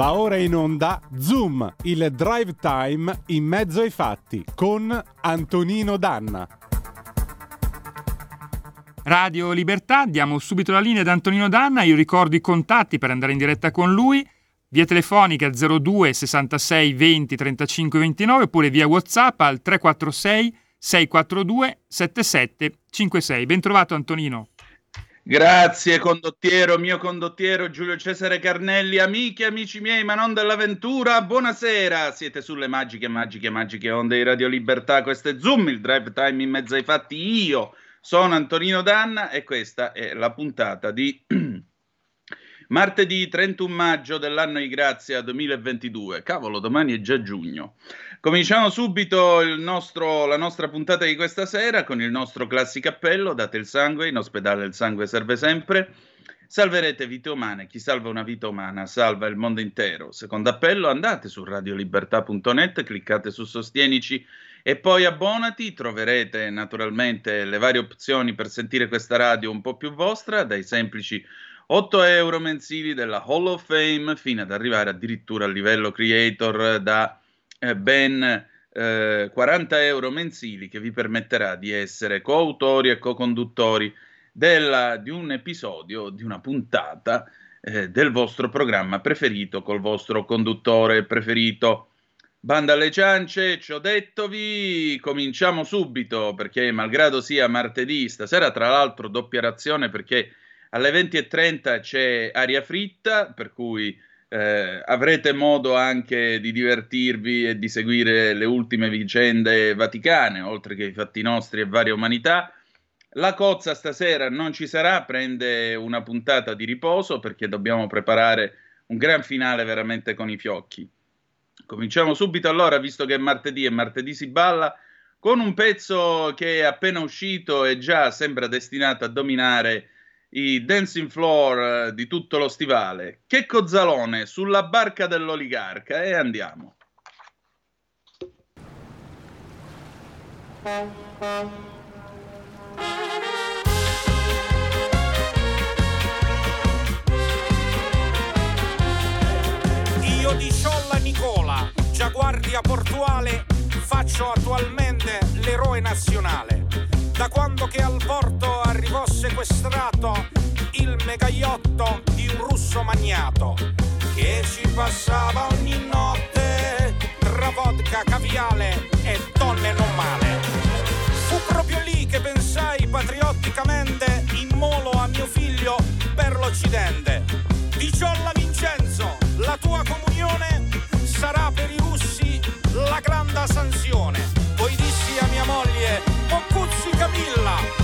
Va ora in onda Zoom, il drive time in mezzo ai fatti con Antonino Danna. Radio Libertà, diamo subito la linea ad Antonino Danna, io ricordo i contatti per andare in diretta con lui, via telefonica 02 66 20 35 29 oppure via Whatsapp al 346 642 7756. Ben trovato Antonino. Grazie condottiero, mio condottiero Giulio Cesare Carnelli, amiche e amici miei, ma non dell'avventura, buonasera, siete sulle magiche, magiche, magiche onde di Radio Libertà, questo è Zoom, il drive time in mezzo ai fatti, io sono Antonino Danna e questa è la puntata di martedì 31 maggio dell'anno di grazia 2022, cavolo domani è già giugno. Cominciamo subito nostro, la nostra puntata di questa sera con il nostro classico appello, date il sangue, in ospedale il sangue serve sempre. Salverete vite umane, chi salva una vita umana salva il mondo intero. Secondo appello, andate su radiolibertà.net, cliccate su Sostienici e poi abbonati, troverete naturalmente le varie opzioni per sentire questa radio un po' più vostra, dai semplici 8 euro mensili della Hall of Fame fino ad arrivare addirittura al livello creator da ben eh, 40 euro mensili che vi permetterà di essere coautori e co-conduttori della, di un episodio, di una puntata eh, del vostro programma preferito col vostro conduttore preferito. Banda alle ciance, ci ho dettovi, cominciamo subito perché malgrado sia martedì, stasera tra l'altro doppia razione perché alle 20.30 c'è aria fritta, per cui eh, avrete modo anche di divertirvi e di seguire le ultime vicende vaticane, oltre che i fatti nostri e varie umanità. La cozza stasera non ci sarà, prende una puntata di riposo perché dobbiamo preparare un gran finale veramente con i fiocchi. Cominciamo subito allora, visto che è martedì e martedì si balla, con un pezzo che è appena uscito e già sembra destinato a dominare i dancing floor eh, di tutto lo stivale. Che cozzalone sulla barca dell'oligarca e andiamo. Io di Sciolla Nicola, già guardia portuale, faccio attualmente l'eroe nazionale da quando che al porto arrivò sequestrato il megaiotto di un russo magnato che ci passava ogni notte tra vodka, caviale e donne non male. Fu proprio lì che pensai patriotticamente immolo a mio figlio per l'Occidente. Di Ciolla Vincenzo, la tua comunione sarà per i russi la grande sanzione. 命了。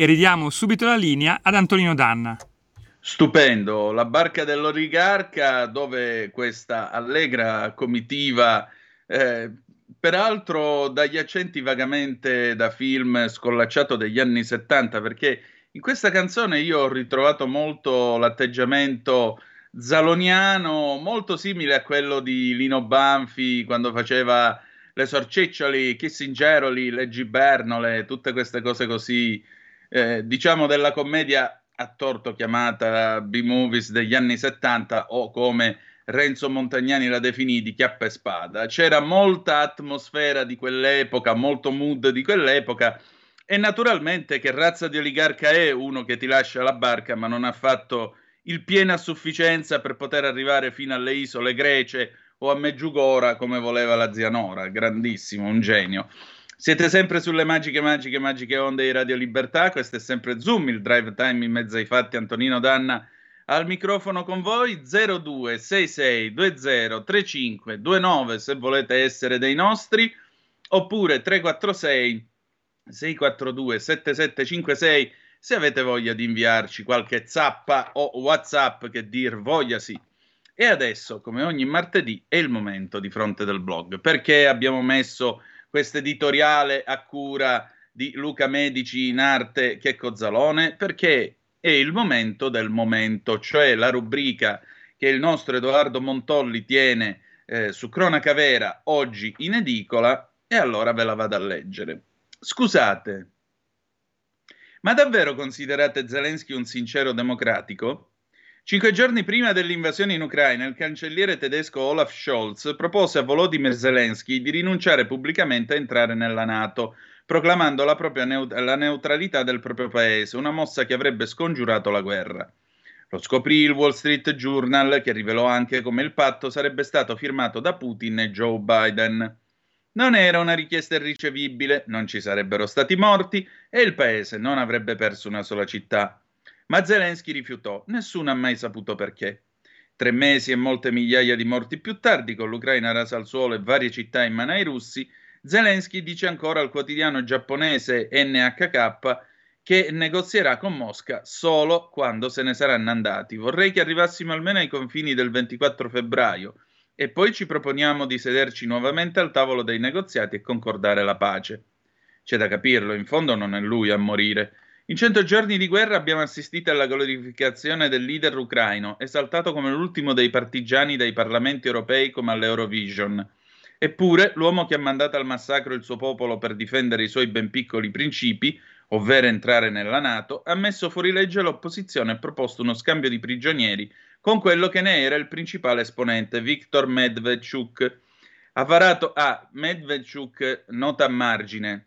E ridiamo subito la linea ad Antonino Danna. Stupendo, la barca dell'oligarca dove questa allegra comitiva, eh, peraltro dagli accenti vagamente da film scollacciato degli anni 70, perché in questa canzone io ho ritrovato molto l'atteggiamento zaloniano, molto simile a quello di Lino Banfi quando faceva le sorciccioli, Kissingeroli, le gibernole, tutte queste cose così, eh, diciamo della commedia a torto chiamata B-movies degli anni 70 o come Renzo Montagnani la definì di chiappa e spada. C'era molta atmosfera di quell'epoca, molto mood di quell'epoca e naturalmente che razza di oligarca è uno che ti lascia la barca ma non ha fatto il pieno a sufficienza per poter arrivare fino alle isole grece o a Meggiugora come voleva la zia Nora, grandissimo, un genio. Siete sempre sulle magiche, magiche, magiche onde di Radio Libertà, questo è sempre Zoom, il drive time in mezzo ai fatti, Antonino Danna al microfono con voi 0266203529 se volete essere dei nostri oppure 346 642 7756 se avete voglia di inviarci qualche zappa o whatsapp che dir voglia sì. E adesso, come ogni martedì, è il momento di fronte del blog. Perché abbiamo messo questo editoriale a cura di Luca Medici in arte Checco Zalone? Perché è il momento del momento, cioè la rubrica che il nostro Edoardo Montolli tiene eh, su Cronaca Vera oggi in edicola e allora ve la vado a leggere. Scusate, ma davvero considerate Zelensky un sincero democratico? Cinque giorni prima dell'invasione in Ucraina, il cancelliere tedesco Olaf Scholz propose a Volodymyr Zelensky di rinunciare pubblicamente a entrare nella Nato, proclamando la, neut- la neutralità del proprio paese, una mossa che avrebbe scongiurato la guerra. Lo scoprì il Wall Street Journal, che rivelò anche come il patto sarebbe stato firmato da Putin e Joe Biden. Non era una richiesta irricevibile, non ci sarebbero stati morti e il paese non avrebbe perso una sola città. Ma Zelensky rifiutò, nessuno ha mai saputo perché. Tre mesi e molte migliaia di morti più tardi, con l'Ucraina rasa al suolo e varie città in mano ai russi, Zelensky dice ancora al quotidiano giapponese NHK che negozierà con Mosca solo quando se ne saranno andati. Vorrei che arrivassimo almeno ai confini del 24 febbraio e poi ci proponiamo di sederci nuovamente al tavolo dei negoziati e concordare la pace. C'è da capirlo, in fondo non è lui a morire. In cento giorni di guerra abbiamo assistito alla glorificazione del leader ucraino, esaltato come l'ultimo dei partigiani dai parlamenti europei come all'Eurovision. Eppure, l'uomo che ha mandato al massacro il suo popolo per difendere i suoi ben piccoli principi, ovvero entrare nella Nato, ha messo fuori legge l'opposizione e proposto uno scambio di prigionieri con quello che ne era il principale esponente, Viktor Medvedchuk. Ha varato a Medvedchuk, nota a margine,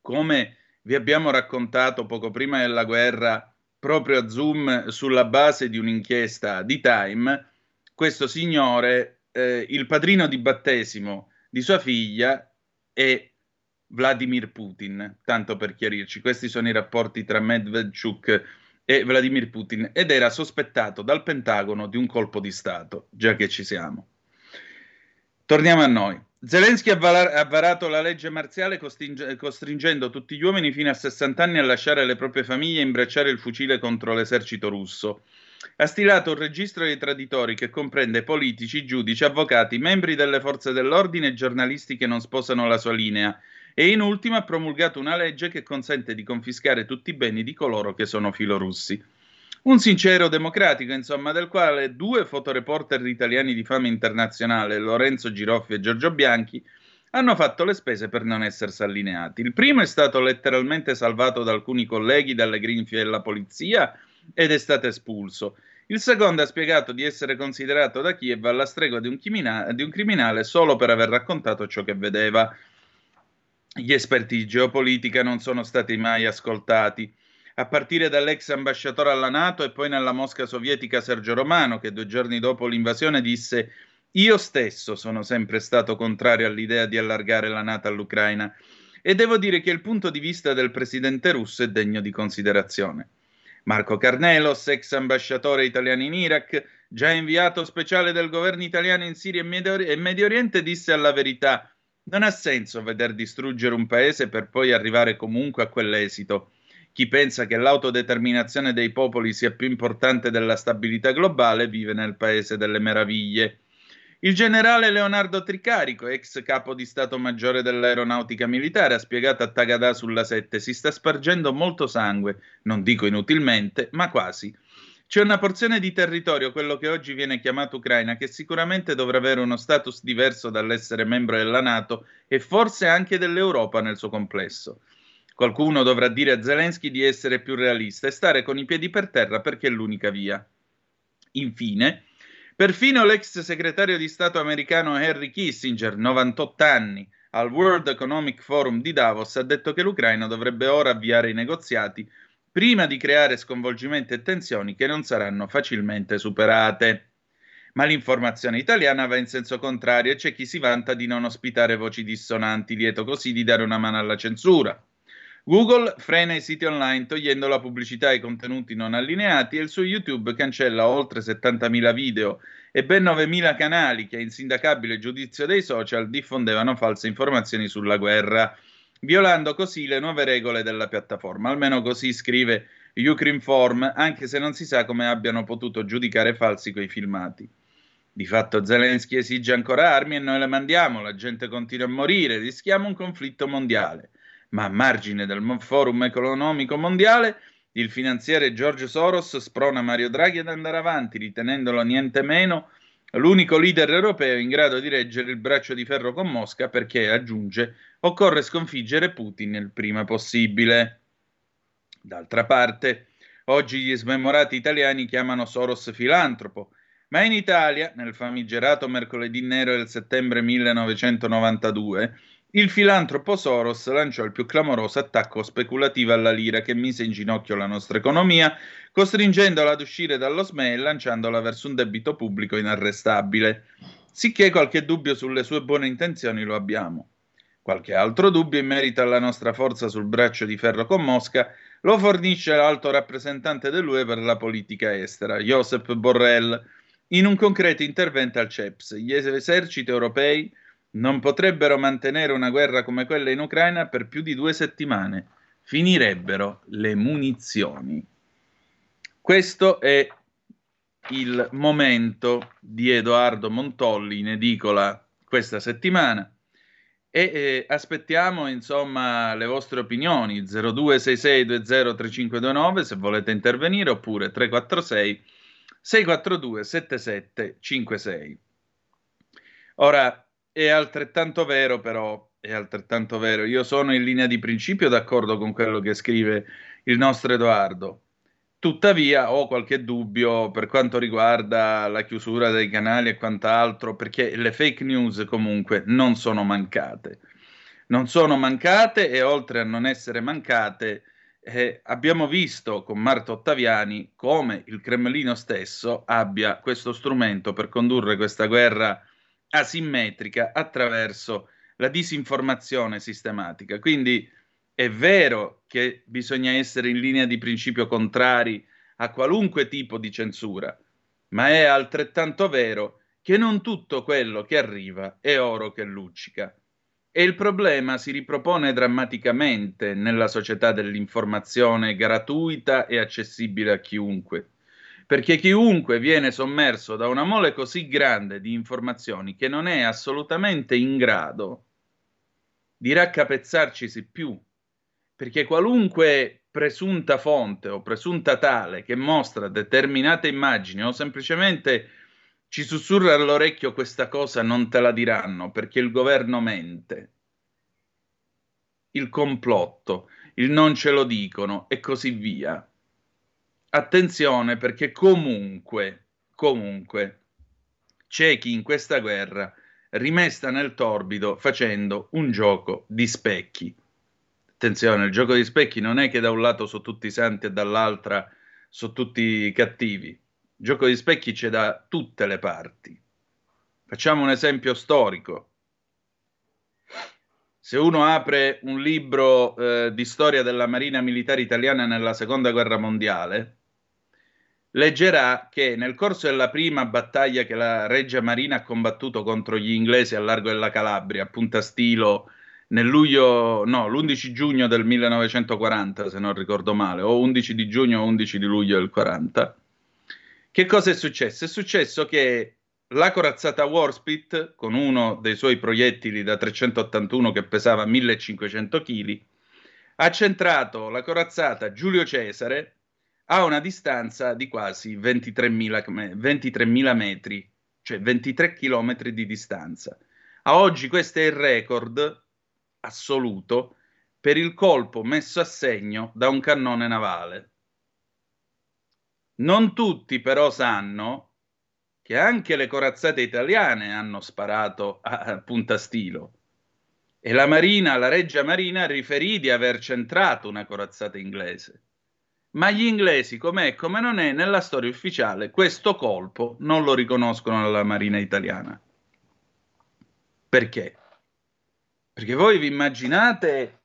come vi abbiamo raccontato poco prima della guerra, proprio a Zoom, sulla base di un'inchiesta di Time, questo signore, eh, il padrino di battesimo di sua figlia, è Vladimir Putin, tanto per chiarirci. Questi sono i rapporti tra Medvedchuk e Vladimir Putin ed era sospettato dal Pentagono di un colpo di Stato, già che ci siamo. Torniamo a noi. Zelensky ha, ha varato la legge marziale costringendo tutti gli uomini fino a 60 anni a lasciare le proprie famiglie e imbracciare il fucile contro l'esercito russo. Ha stilato un registro dei traditori che comprende politici, giudici, avvocati, membri delle forze dell'ordine e giornalisti che non sposano la sua linea e in ultimo ha promulgato una legge che consente di confiscare tutti i beni di coloro che sono filorussi. Un sincero democratico, insomma, del quale due fotoreporter italiani di fama internazionale, Lorenzo Giroffi e Giorgio Bianchi, hanno fatto le spese per non essersi allineati. Il primo è stato letteralmente salvato da alcuni colleghi dalle grinfie della polizia ed è stato espulso. Il secondo ha spiegato di essere considerato da Kiev alla stregua di un, di un criminale solo per aver raccontato ciò che vedeva gli esperti di geopolitica non sono stati mai ascoltati, a partire dall'ex ambasciatore alla Nato e poi nella Mosca sovietica Sergio Romano, che due giorni dopo l'invasione disse io stesso sono sempre stato contrario all'idea di allargare la Nato all'Ucraina e devo dire che il punto di vista del presidente russo è degno di considerazione. Marco Carnelos, ex ambasciatore italiano in Iraq, già inviato speciale del governo italiano in Siria e Medio Oriente, disse alla verità non ha senso veder distruggere un paese per poi arrivare comunque a quell'esito. Chi pensa che l'autodeterminazione dei popoli sia più importante della stabilità globale vive nel paese delle meraviglie. Il generale Leonardo Tricarico, ex capo di Stato Maggiore dell'Aeronautica Militare, ha spiegato a Tagadà sulla 7, si sta spargendo molto sangue, non dico inutilmente, ma quasi. C'è una porzione di territorio, quello che oggi viene chiamato Ucraina, che sicuramente dovrà avere uno status diverso dall'essere membro della Nato e forse anche dell'Europa nel suo complesso. Qualcuno dovrà dire a Zelensky di essere più realista e stare con i piedi per terra perché è l'unica via. Infine, Perfino l'ex segretario di Stato americano Henry Kissinger, 98 anni, al World Economic Forum di Davos ha detto che l'Ucraina dovrebbe ora avviare i negoziati prima di creare sconvolgimenti e tensioni che non saranno facilmente superate. Ma l'informazione italiana va in senso contrario e c'è chi si vanta di non ospitare voci dissonanti, lieto così di dare una mano alla censura. Google frena i siti online togliendo la pubblicità ai contenuti non allineati e il suo YouTube cancella oltre 70.000 video e ben 9.000 canali che a insindacabile giudizio dei social diffondevano false informazioni sulla guerra, violando così le nuove regole della piattaforma. Almeno così scrive Ukrinform, anche se non si sa come abbiano potuto giudicare falsi quei filmati. Di fatto Zelensky esige ancora armi e noi le mandiamo, la gente continua a morire, rischiamo un conflitto mondiale ma a margine del Forum economico mondiale, il finanziere George Soros sprona Mario Draghi ad andare avanti, ritenendolo niente meno l'unico leader europeo in grado di reggere il braccio di ferro con Mosca perché, aggiunge, occorre sconfiggere Putin il prima possibile. D'altra parte, oggi gli smemorati italiani chiamano Soros filantropo, ma in Italia, nel famigerato mercoledì nero del settembre 1992, il filantropo Soros lanciò il più clamoroso attacco speculativo alla lira che mise in ginocchio la nostra economia, costringendola ad uscire dallo SME e lanciandola verso un debito pubblico inarrestabile. Sicché qualche dubbio sulle sue buone intenzioni lo abbiamo. Qualche altro dubbio in merito alla nostra forza sul braccio di ferro con Mosca lo fornisce l'alto rappresentante dell'UE per la politica estera, Josep Borrell, in un concreto intervento al CEPS. Gli eserciti europei non potrebbero mantenere una guerra come quella in Ucraina per più di due settimane. Finirebbero le munizioni. Questo è il momento di Edoardo Montolli in edicola questa settimana e eh, aspettiamo insomma le vostre opinioni 0266203529 se volete intervenire oppure 346 642 7756 ora è altrettanto vero, però, è altrettanto vero. Io sono in linea di principio d'accordo con quello che scrive il nostro Edoardo. Tuttavia ho qualche dubbio per quanto riguarda la chiusura dei canali e quant'altro, perché le fake news comunque non sono mancate. Non sono mancate e oltre a non essere mancate, eh, abbiamo visto con Marta Ottaviani come il Cremlino stesso abbia questo strumento per condurre questa guerra asimmetrica attraverso la disinformazione sistematica. Quindi è vero che bisogna essere in linea di principio contrari a qualunque tipo di censura, ma è altrettanto vero che non tutto quello che arriva è oro che luccica. E il problema si ripropone drammaticamente nella società dell'informazione gratuita e accessibile a chiunque perché chiunque viene sommerso da una mole così grande di informazioni che non è assolutamente in grado di raccapezzarcisi più, perché qualunque presunta fonte o presunta tale che mostra determinate immagini o semplicemente ci sussurra all'orecchio questa cosa non te la diranno perché il governo mente, il complotto, il non ce lo dicono e così via attenzione perché comunque, comunque, c'è chi in questa guerra rimesta nel torbido facendo un gioco di specchi. Attenzione, il gioco di specchi non è che da un lato sono tutti santi e dall'altra sono tutti cattivi. Il gioco di specchi c'è da tutte le parti. Facciamo un esempio storico. Se uno apre un libro eh, di storia della Marina Militare Italiana nella Seconda Guerra Mondiale, leggerà che nel corso della prima battaglia che la Regia Marina ha combattuto contro gli inglesi a largo della Calabria, a Punta Stilo nel luglio, no, l'11 giugno del 1940, se non ricordo male, o 11 di giugno o 11 di luglio del 40. Che cosa è successo? È successo che la corazzata Warspit, con uno dei suoi proiettili da 381 che pesava 1500 kg, ha centrato la corazzata Giulio Cesare a una distanza di quasi 23.000, 23.000 metri, cioè 23 km di distanza. A oggi questo è il record assoluto per il colpo messo a segno da un cannone navale. Non tutti però sanno che anche le corazzate italiane hanno sparato a punta stilo e la Marina, la Reggia Marina, riferì di aver centrato una corazzata inglese. Ma gli inglesi, com'è e come non è, nella storia ufficiale, questo colpo non lo riconoscono nella Marina italiana. Perché? Perché voi vi immaginate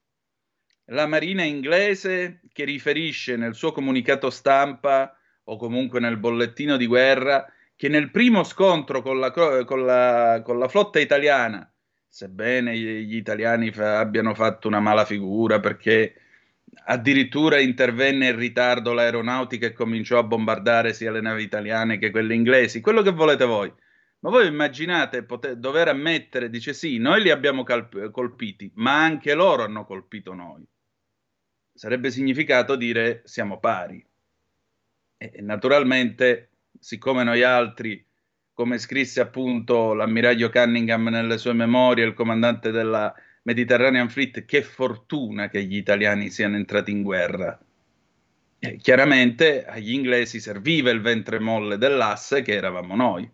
la Marina inglese che riferisce nel suo comunicato stampa o comunque nel bollettino di guerra che nel primo scontro con la, con la, con la flotta italiana, sebbene gli italiani fa, abbiano fatto una mala figura perché addirittura intervenne in ritardo l'aeronautica e cominciò a bombardare sia le navi italiane che quelle inglesi, quello che volete voi. Ma voi immaginate poter, dover ammettere, dice sì, noi li abbiamo calp- colpiti, ma anche loro hanno colpito noi. Sarebbe significato dire siamo pari. E naturalmente siccome noi altri, come scrisse appunto l'ammiraglio Cunningham nelle sue memorie, il comandante della Mediterranean Fleet, che fortuna che gli italiani siano entrati in guerra. E chiaramente agli inglesi serviva il ventre molle dell'asse che eravamo noi,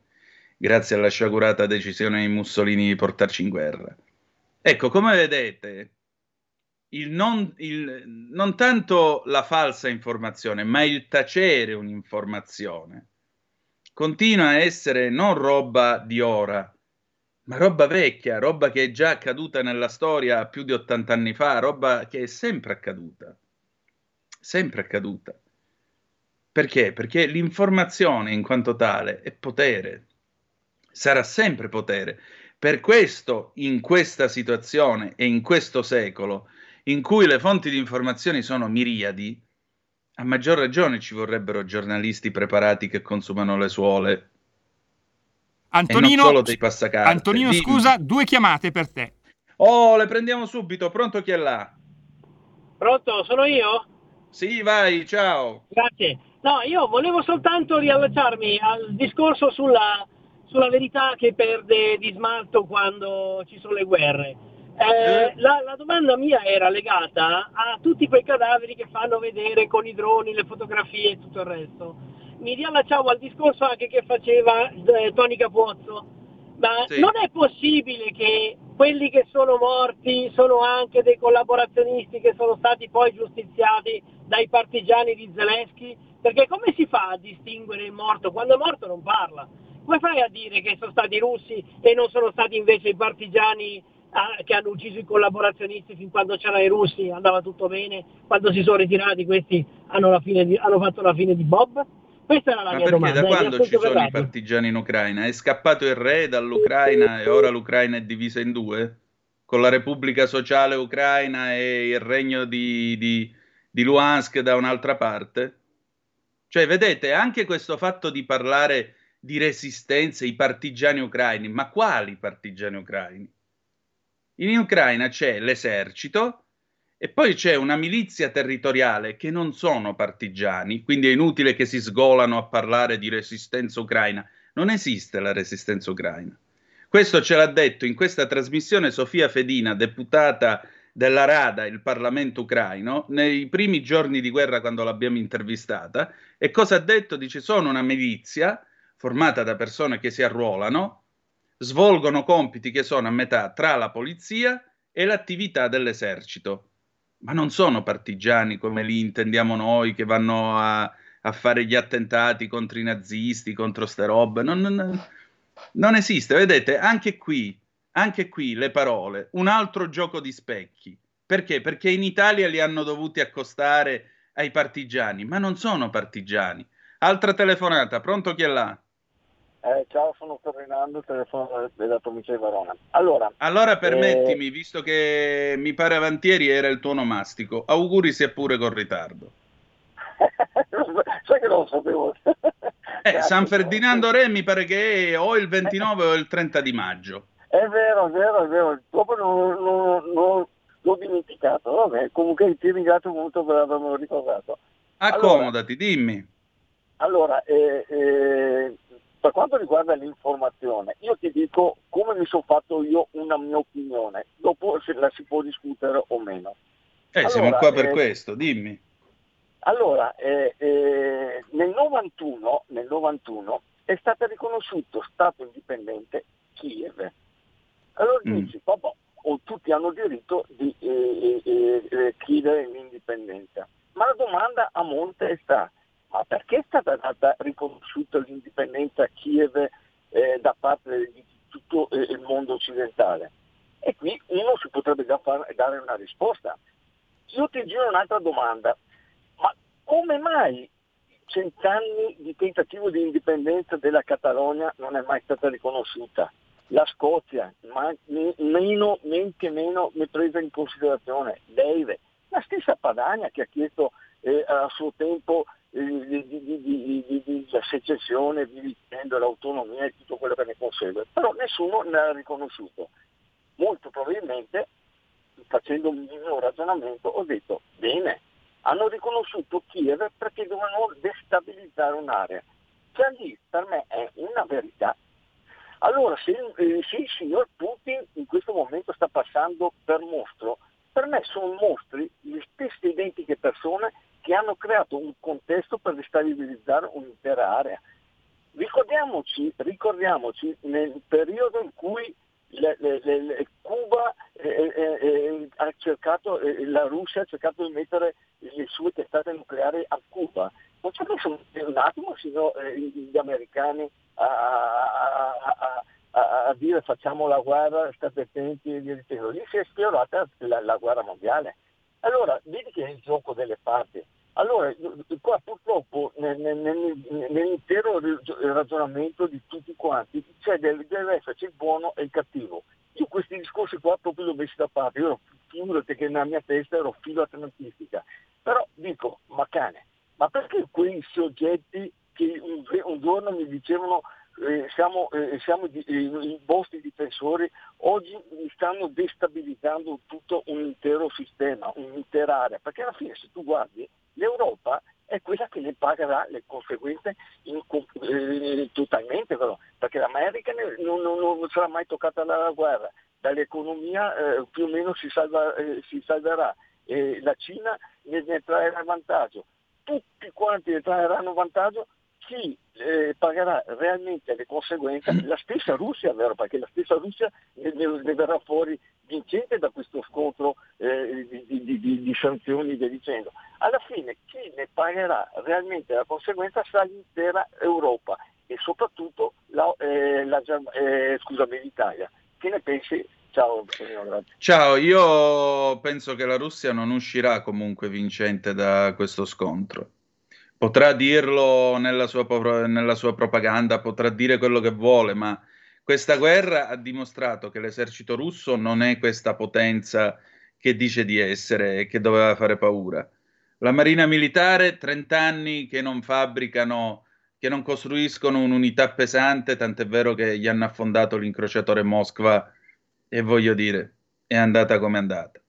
grazie alla sciagurata decisione di Mussolini di portarci in guerra. Ecco, come vedete, il non, il, non tanto la falsa informazione, ma il tacere un'informazione continua a essere non roba di ora, ma roba vecchia, roba che è già accaduta nella storia più di 80 anni fa, roba che è sempre accaduta. Sempre accaduta. Perché? Perché l'informazione in quanto tale è potere, sarà sempre potere. Per questo, in questa situazione e in questo secolo, in cui le fonti di informazioni sono miriadi, a maggior ragione ci vorrebbero giornalisti preparati che consumano le suole. Antonino, Antonino scusa, due chiamate per te. Oh, le prendiamo subito. Pronto chi è là? Pronto, sono io? Sì, vai, ciao. Grazie. No, io volevo soltanto riallacciarmi al discorso sulla, sulla verità che perde di smalto quando ci sono le guerre. Eh, la, la, domanda mia era legata a tutti quei cadaveri che fanno vedere con i droni, le fotografie e tutto il resto. Mi riallacciavo al discorso anche che faceva eh, Tony Capozzo, ma sì. non è possibile che quelli che sono morti sono anche dei collaborazionisti che sono stati poi giustiziati dai partigiani di Zelensky? Perché come si fa a distinguere il morto? Quando è morto non parla. Come fai a dire che sono stati i russi e non sono stati invece i partigiani che hanno ucciso i collaborazionisti fin quando c'erano i russi, andava tutto bene, quando si sono ritirati questi hanno, di, hanno fatto la fine di Bob? Questa era la Ma mia domanda. Da quando ci sono i partigiani in Ucraina? È scappato il re dall'Ucraina e ora l'Ucraina è divisa in due? Con la Repubblica Sociale Ucraina e il regno di, di, di Luhansk da un'altra parte? Cioè, vedete, anche questo fatto di parlare di resistenza, i partigiani ucraini, ma quali partigiani ucraini? In Ucraina c'è l'esercito e poi c'è una milizia territoriale che non sono partigiani, quindi è inutile che si sgolano a parlare di resistenza ucraina. Non esiste la resistenza ucraina. Questo ce l'ha detto in questa trasmissione Sofia Fedina, deputata della Rada, il Parlamento ucraino, nei primi giorni di guerra quando l'abbiamo intervistata. E cosa ha detto? Dice: Sono una milizia formata da persone che si arruolano svolgono compiti che sono a metà tra la polizia e l'attività dell'esercito. Ma non sono partigiani come li intendiamo noi che vanno a, a fare gli attentati contro i nazisti, contro ste robe. Non, non, non esiste. Vedete, anche qui, anche qui le parole, un altro gioco di specchi. Perché? Perché in Italia li hanno dovuti accostare ai partigiani, ma non sono partigiani. Altra telefonata, pronto chi è là? Eh, ciao, sono Ferdinando, telefono della provincia di Verona. Allora, allora permettimi, eh... visto che mi pare avantieri era il tuo nomastico, auguri sia pure con ritardo. Sai che non lo sapevo. eh, San Ferdinando Re mi pare che è o il 29 o il 30 di maggio. È vero, è vero, è vero. Dopo non, non, non l'ho dimenticato. Vabbè, comunque ti ringrazio molto per avermelo ricordato. Accomodati, allora, dimmi. Allora, eh, eh, per quanto riguarda l'informazione, io ti dico come mi sono fatto io una mia opinione, dopo se la si può discutere o meno. Eh, allora, siamo qua per eh, questo, dimmi. Allora, eh, eh, nel 91, nel 91 è stato riconosciuto Stato indipendente Kiev. Allora mm. dici, papà, o tutti hanno diritto di eh, eh, chiedere l'indipendenza. Ma la domanda a monte è stata, perché è stata data riconosciuta l'indipendenza a Kiev eh, da parte di tutto eh, il mondo occidentale? E qui uno si potrebbe già far, dare una risposta. Io ti giro un'altra domanda, ma come mai cent'anni di tentativo di indipendenza della Catalogna non è mai stata riconosciuta? La Scozia, ma meno, men che meno mi presa in considerazione, Dave, la stessa Padania che ha chiesto eh, a suo tempo di, di, di, la secessione, dicendo l'autonomia e tutto quello che ne consegue, però nessuno ne ha riconosciuto. Molto probabilmente, facendo un mio ragionamento, ho detto, bene, hanno riconosciuto Kiev perché dovevano destabilizzare un'area. Cioè lì per me è una verità. Allora se, eh, se il signor Putin in questo momento sta passando per mostro, per me sono mostri le stesse identiche persone che hanno creato un contesto per destabilizzare un'intera area. Ricordiamoci, ricordiamoci nel periodo in cui le, le, le, Cuba eh, eh, eh, ha cercato, eh, la Russia ha cercato di mettere le sue testate nucleari a Cuba. Non ci ha messo un attimo sino eh, gli americani a, a, a, a, dire facciamo la guerra, state attenti e dicendo. Lì si è sfiorata la, la guerra mondiale. Allora, vedi che è il gioco delle parti. Allora, qua purtroppo nell'intero ragionamento di tutti quanti cioè deve, deve esserci il buono e il cattivo. Io questi discorsi qua proprio li ho messi da parte, io figurati che nella mia testa ero filo atlantistica. Però dico, ma cane, ma perché quei soggetti che un, un giorno mi dicevano eh, siamo, eh, siamo di, eh, i vostri difensori, oggi stanno destabilizzando tutto un intero sistema, un'intera area, perché alla fine se tu guardi l'Europa è quella che ne pagherà le conseguenze in, eh, totalmente, però, perché l'America non, non, non, sarà mai toccata dalla guerra, dall'economia eh, più o meno si, salva, si salverà, la Cina ne, ne trarrà vantaggio, tutti quanti ne trarranno vantaggio chi eh, pagherà realmente le conseguenze, la stessa Russia, vero? perché la stessa Russia ne, ne verrà fuori vincente da questo scontro eh, di, di, di, di, sanzioni e via dicendo. Alla fine chi ne pagherà realmente la conseguenza sarà l'intera Europa e soprattutto la, eh, la, eh, scusami, l'Italia. Che ne pensi? Ciao, Ciao, io penso che la Russia non uscirà comunque vincente da questo scontro. Potrà dirlo nella sua, nella sua propaganda, potrà dire quello che vuole, ma questa guerra ha dimostrato che l'esercito russo non è questa potenza che dice di essere e che doveva fare paura. La marina militare, 30 anni che non fabbricano, che non costruiscono un'unità pesante, tant'è vero che gli hanno affondato l'incrociatore Moskva e voglio dire, è andata come è andata.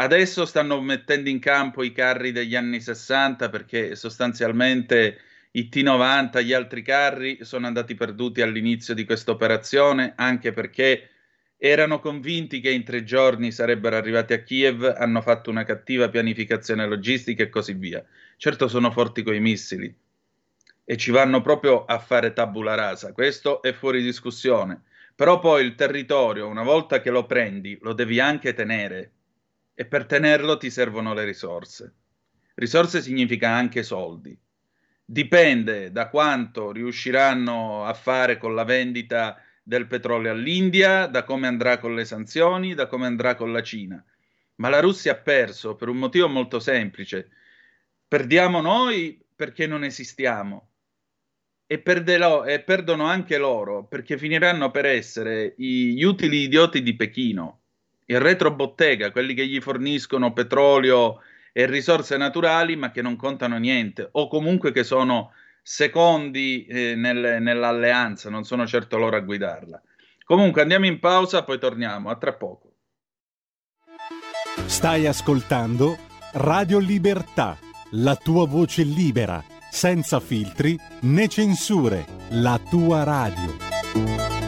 Adesso stanno mettendo in campo i carri degli anni 60 perché sostanzialmente i T90, gli altri carri sono andati perduti all'inizio di questa operazione anche perché erano convinti che in tre giorni sarebbero arrivati a Kiev, hanno fatto una cattiva pianificazione logistica e così via. Certo sono forti coi missili e ci vanno proprio a fare tabula rasa, questo è fuori discussione. Però poi il territorio, una volta che lo prendi, lo devi anche tenere e per tenerlo ti servono le risorse. Risorse significa anche soldi. Dipende da quanto riusciranno a fare con la vendita del petrolio all'India, da come andrà con le sanzioni, da come andrà con la Cina. Ma la Russia ha perso per un motivo molto semplice. Perdiamo noi perché non esistiamo. e, perderò, e perdono anche loro perché finiranno per essere gli utili idioti di Pechino, il retrobottega, quelli che gli forniscono petrolio e risorse naturali ma che non contano niente o comunque che sono secondi eh, nel, nell'alleanza, non sono certo loro a guidarla. Comunque andiamo in pausa, poi torniamo, a tra poco. Stai ascoltando Radio Libertà, la tua voce libera, senza filtri né censure, la tua radio.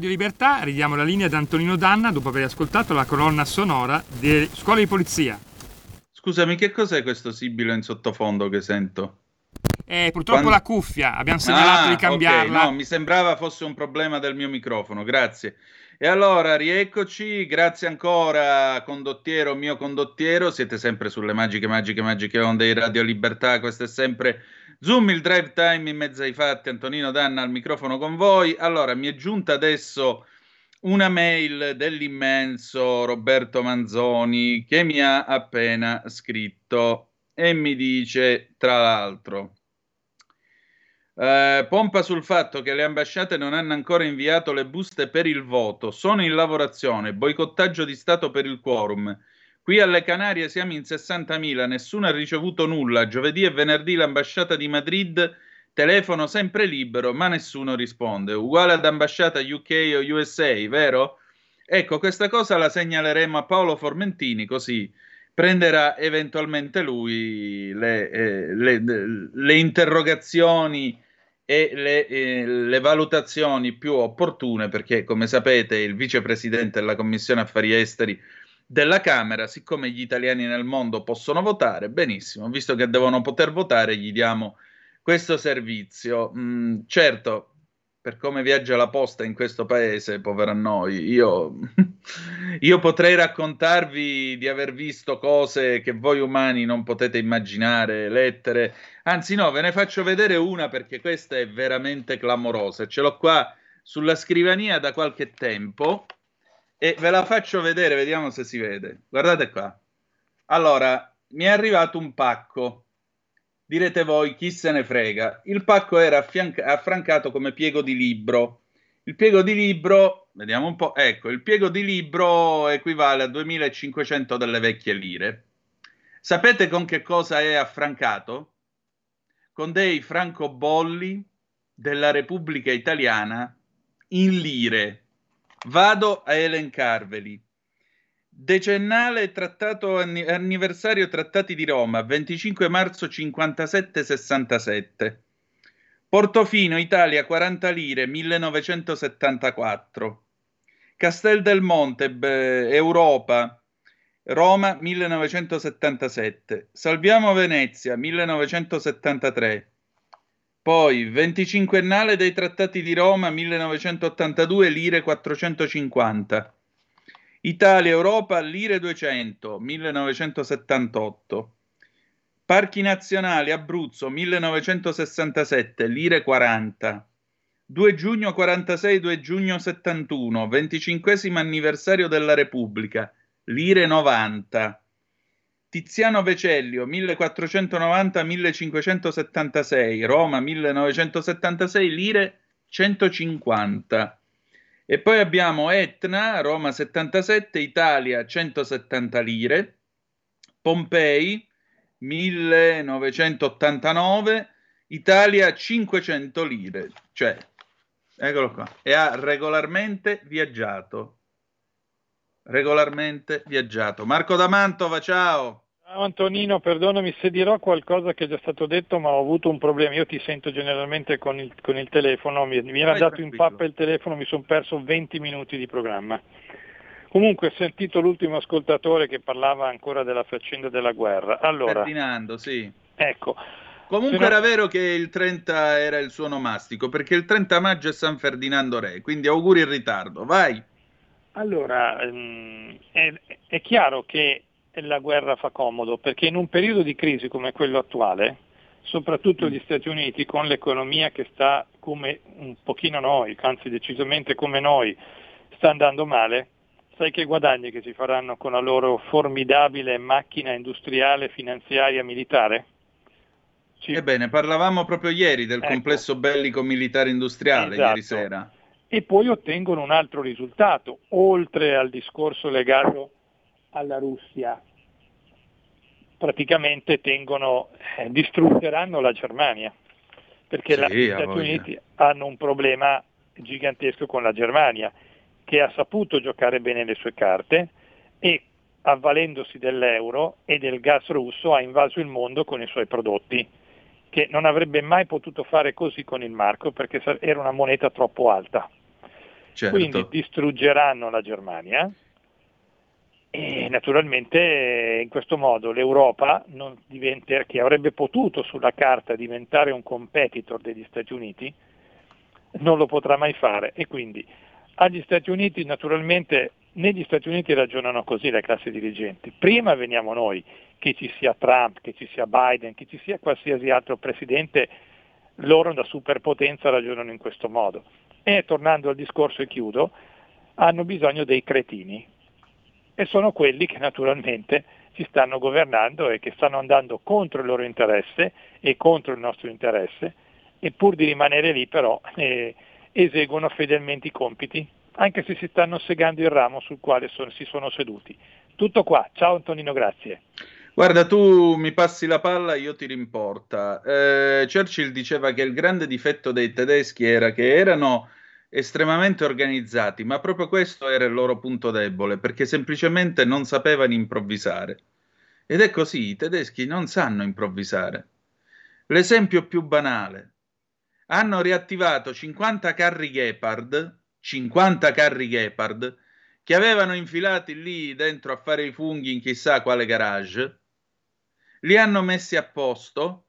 Radio Libertà, ridiamo la linea ad Antonino Danna dopo aver ascoltato la colonna sonora di Scuola di Polizia. Scusami, che cos'è questo sibilo in sottofondo che sento? Eh, purtroppo Quando- la cuffia, abbiamo segnalato Ah, di cambiarla. no, mi sembrava fosse un problema del mio microfono, grazie. E allora, rieccoci, grazie ancora condottiero, mio condottiero, siete sempre sulle magiche, magiche, magiche onde di Radio Libertà, questo è sempre Zoom, il drive time in mezzo ai fatti, Antonino Danna al microfono con voi. Allora, mi è giunta adesso una mail dell'immenso Roberto Manzoni che mi ha appena scritto e mi dice, tra l'altro... Eh, pompa sul fatto che le ambasciate non hanno ancora inviato le buste per il voto, sono in lavorazione, boicottaggio di Stato per il quorum. Qui alle Canarie siamo in 60.000, nessuno ha ricevuto nulla. Giovedì e venerdì l'ambasciata di Madrid, telefono sempre libero, ma nessuno risponde. Uguale ad ambasciata UK o USA, vero? Ecco, questa cosa la segnaleremo a Paolo Formentini, così prenderà eventualmente lui le, eh, le- le interrogazioni e le, eh, le, valutazioni più opportune, perché come sapete il vicepresidente della Commissione Affari Esteri della Camera, siccome gli italiani nel mondo possono votare, benissimo, visto che devono poter votare, gli diamo questo servizio. Mm, certo, per come viaggia la posta in questo paese, povera noi, io, io potrei raccontarvi di aver visto cose che voi umani non potete immaginare, lettere, anzi no, ve ne faccio vedere una perché questa è veramente clamorosa, ce l'ho qua sulla scrivania da qualche tempo e ve la faccio vedere, vediamo se si vede. Guardate qua. Allora, mi è arrivato un pacco Direte voi, chi se ne frega. Il pacco era affianca- affrancato come piego di libro. Il piego di libro, vediamo un po', ecco, il piego di libro equivale a 2500 delle vecchie lire. Sapete con che cosa è affrancato? Con dei francobolli della Repubblica Italiana in lire. Vado a elencarveli. Decennale trattato anniversario Trattati di Roma, 25 marzo 57-67. Portofino, Italia, 40 lire, 1974. Castel del Monte, Europa, Roma, 1977. Salviamo Venezia, 1973. Poi, 25ennale dei Trattati di Roma, 1982, lire 450. Italia Europa Lire 200 1978 Parchi nazionali Abruzzo 1967 Lire 40 2 giugno 46 2 giugno 71 25 anniversario della Repubblica Lire 90 Tiziano Vecellio 1490 1576 Roma 1976 Lire 150 e poi abbiamo Etna, Roma 77, Italia 170 lire, Pompei 1989, Italia 500 lire. Cioè, eccolo qua. E ha regolarmente viaggiato. Regolarmente viaggiato. Marco da Mantova, ciao. Ciao Antonino, perdonami se dirò qualcosa che è già stato detto, ma ho avuto un problema. Io ti sento generalmente con il, con il telefono, mi, mi era dato in pappa il telefono, mi sono perso 20 minuti di programma. Comunque ho sentito l'ultimo ascoltatore che parlava ancora della faccenda della guerra. Allora, Ferdinando, sì. Ecco. Comunque no... era vero che il 30 era il suo nomastico, perché il 30 maggio è San Ferdinando Re, quindi auguri in ritardo. Vai. Allora, ehm, è, è chiaro che la guerra fa comodo, perché in un periodo di crisi come quello attuale, soprattutto gli Stati Uniti con l'economia che sta come un pochino noi, anzi decisamente come noi, sta andando male, sai che guadagni che si faranno con la loro formidabile macchina industriale, finanziaria, militare? Sì. Ebbene, parlavamo proprio ieri del ecco. complesso bellico militare industriale, esatto. ieri sera. E poi ottengono un altro risultato, oltre al discorso legato alla Russia. Praticamente tengono, eh, distruggeranno la Germania, perché sì, gli Stati Uniti hanno un problema gigantesco con la Germania, che ha saputo giocare bene le sue carte e avvalendosi dell'euro e del gas russo ha invaso il mondo con i suoi prodotti, che non avrebbe mai potuto fare così con il marco perché era una moneta troppo alta. Certo. Quindi distruggeranno la Germania e naturalmente in questo modo l'Europa, che avrebbe potuto sulla carta diventare un competitor degli Stati Uniti, non lo potrà mai fare e quindi agli Stati Uniti naturalmente negli Stati Uniti ragionano così le classi dirigenti. Prima veniamo noi, che ci sia Trump, che ci sia Biden, che ci sia qualsiasi altro presidente, loro da superpotenza ragionano in questo modo. E tornando al discorso e chiudo, hanno bisogno dei cretini, e sono quelli che naturalmente ci stanno governando e che stanno andando contro il loro interesse e contro il nostro interesse e pur di rimanere lì però eh, eseguono fedelmente i compiti, anche se si stanno segando il ramo sul quale sono, si sono seduti. Tutto qua, ciao Antonino, grazie. Guarda, tu mi passi la palla, io ti rimporta. Eh, Churchill diceva che il grande difetto dei tedeschi era che erano estremamente organizzati, ma proprio questo era il loro punto debole, perché semplicemente non sapevano improvvisare. Ed è così, i tedeschi non sanno improvvisare. L'esempio più banale. hanno riattivato 50 carri Gepard, 50 carri Gepard, che avevano infilati lì dentro a fare i funghi in chissà quale garage, li hanno messi a posto,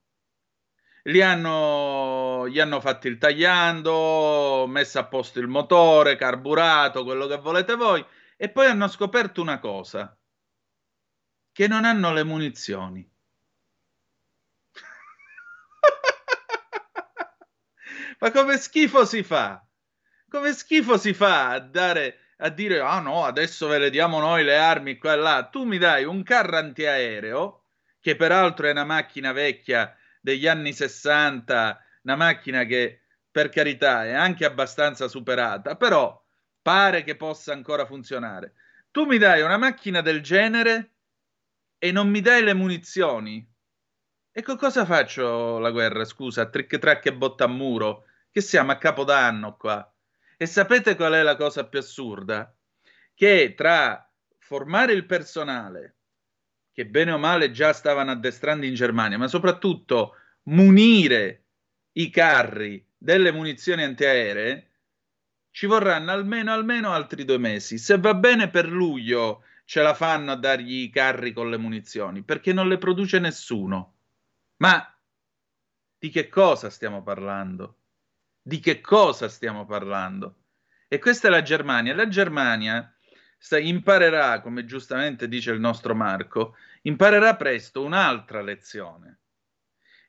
li hanno, gli hanno fatti il tagliando, messo a posto il motore, carburato, quello che volete voi, e poi hanno scoperto una cosa, che non hanno le munizioni. Ma come schifo si fa? Come schifo si fa a dare a dire ah no, adesso ve le diamo noi le armi qua e là. Tu mi dai un carro antiaereo, che peraltro è una macchina vecchia degli anni 60, una macchina che per carità è anche abbastanza superata, però pare che possa ancora funzionare. Tu mi dai una macchina del genere e non mi dai le munizioni. E con cosa faccio la guerra? Scusa, trick track e botta a muro, che siamo a capodanno qua. E sapete qual è la cosa più assurda? Che tra formare il personale, che bene o male già stavano addestrando in Germania, ma soprattutto munire i carri delle munizioni antiaeree, ci vorranno almeno, almeno altri due mesi. Se va bene per luglio ce la fanno a dargli i carri con le munizioni, perché non le produce nessuno. Ma di che cosa stiamo parlando? di che cosa stiamo parlando. E questa è la Germania. La Germania imparerà, come giustamente dice il nostro Marco, imparerà presto un'altra lezione.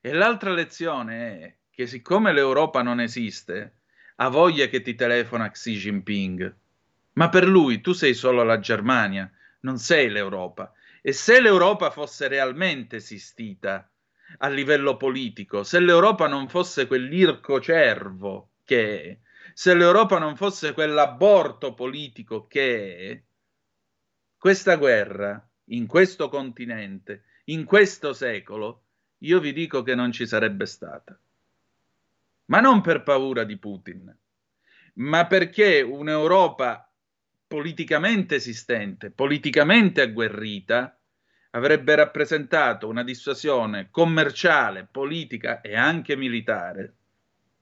E l'altra lezione è che siccome l'Europa non esiste, ha voglia che ti telefona Xi Jinping. Ma per lui tu sei solo la Germania, non sei l'Europa. E se l'Europa fosse realmente esistita, a livello politico, se l'Europa non fosse quell'irco cervo che è, se l'Europa non fosse quell'aborto politico che è, questa guerra in questo continente, in questo secolo, io vi dico che non ci sarebbe stata. Ma non per paura di Putin, ma perché un'Europa politicamente esistente, politicamente agguerrita, avrebbe rappresentato una dissuasione commerciale, politica e anche militare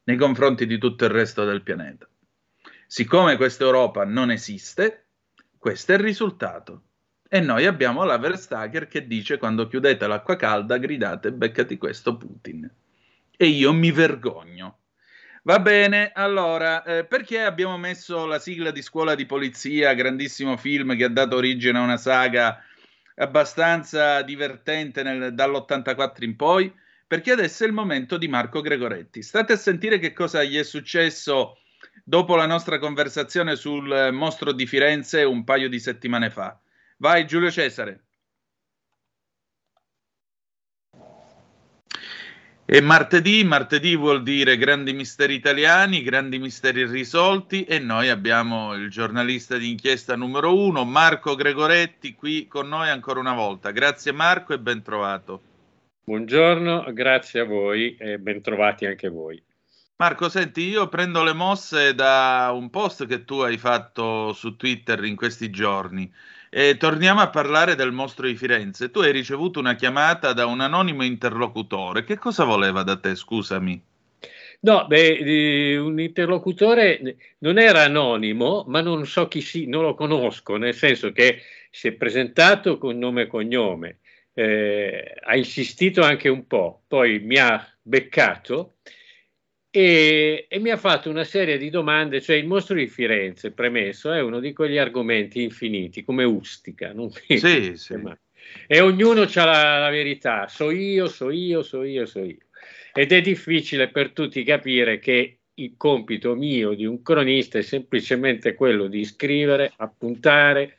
nei confronti di tutto il resto del pianeta. Siccome questa Europa non esiste, questo è il risultato. E noi abbiamo la Verstager che dice quando chiudete l'acqua calda gridate beccati questo Putin. E io mi vergogno. Va bene, allora, eh, perché abbiamo messo la sigla di Scuola di Polizia, grandissimo film che ha dato origine a una saga abbastanza divertente nel, dall'84 in poi, perché adesso è il momento di Marco Gregoretti. State a sentire che cosa gli è successo dopo la nostra conversazione sul mostro di Firenze un paio di settimane fa. Vai Giulio Cesare. E martedì, martedì vuol dire grandi misteri italiani, grandi misteri risolti e noi abbiamo il giornalista di inchiesta numero uno, Marco Gregoretti, qui con noi ancora una volta. Grazie Marco e ben trovato. Buongiorno, grazie a voi e ben trovati anche voi. Marco, senti, io prendo le mosse da un post che tu hai fatto su Twitter in questi giorni e torniamo a parlare del mostro di Firenze. Tu hai ricevuto una chiamata da un anonimo interlocutore. Che cosa voleva da te, scusami? No, beh, un interlocutore non era anonimo, ma non so chi sia, non lo conosco, nel senso che si è presentato con nome e cognome, eh, ha insistito anche un po', poi mi ha beccato e, e, mi ha fatto una serie di domande, cioè il mostro di Firenze, premesso, è uno di quegli argomenti infiniti, come Ustica. Non sì, sì. E ognuno ha la, la, verità, so io, so io, so io, so io. Ed è difficile per tutti capire che il compito mio di un cronista è semplicemente quello di scrivere, appuntare,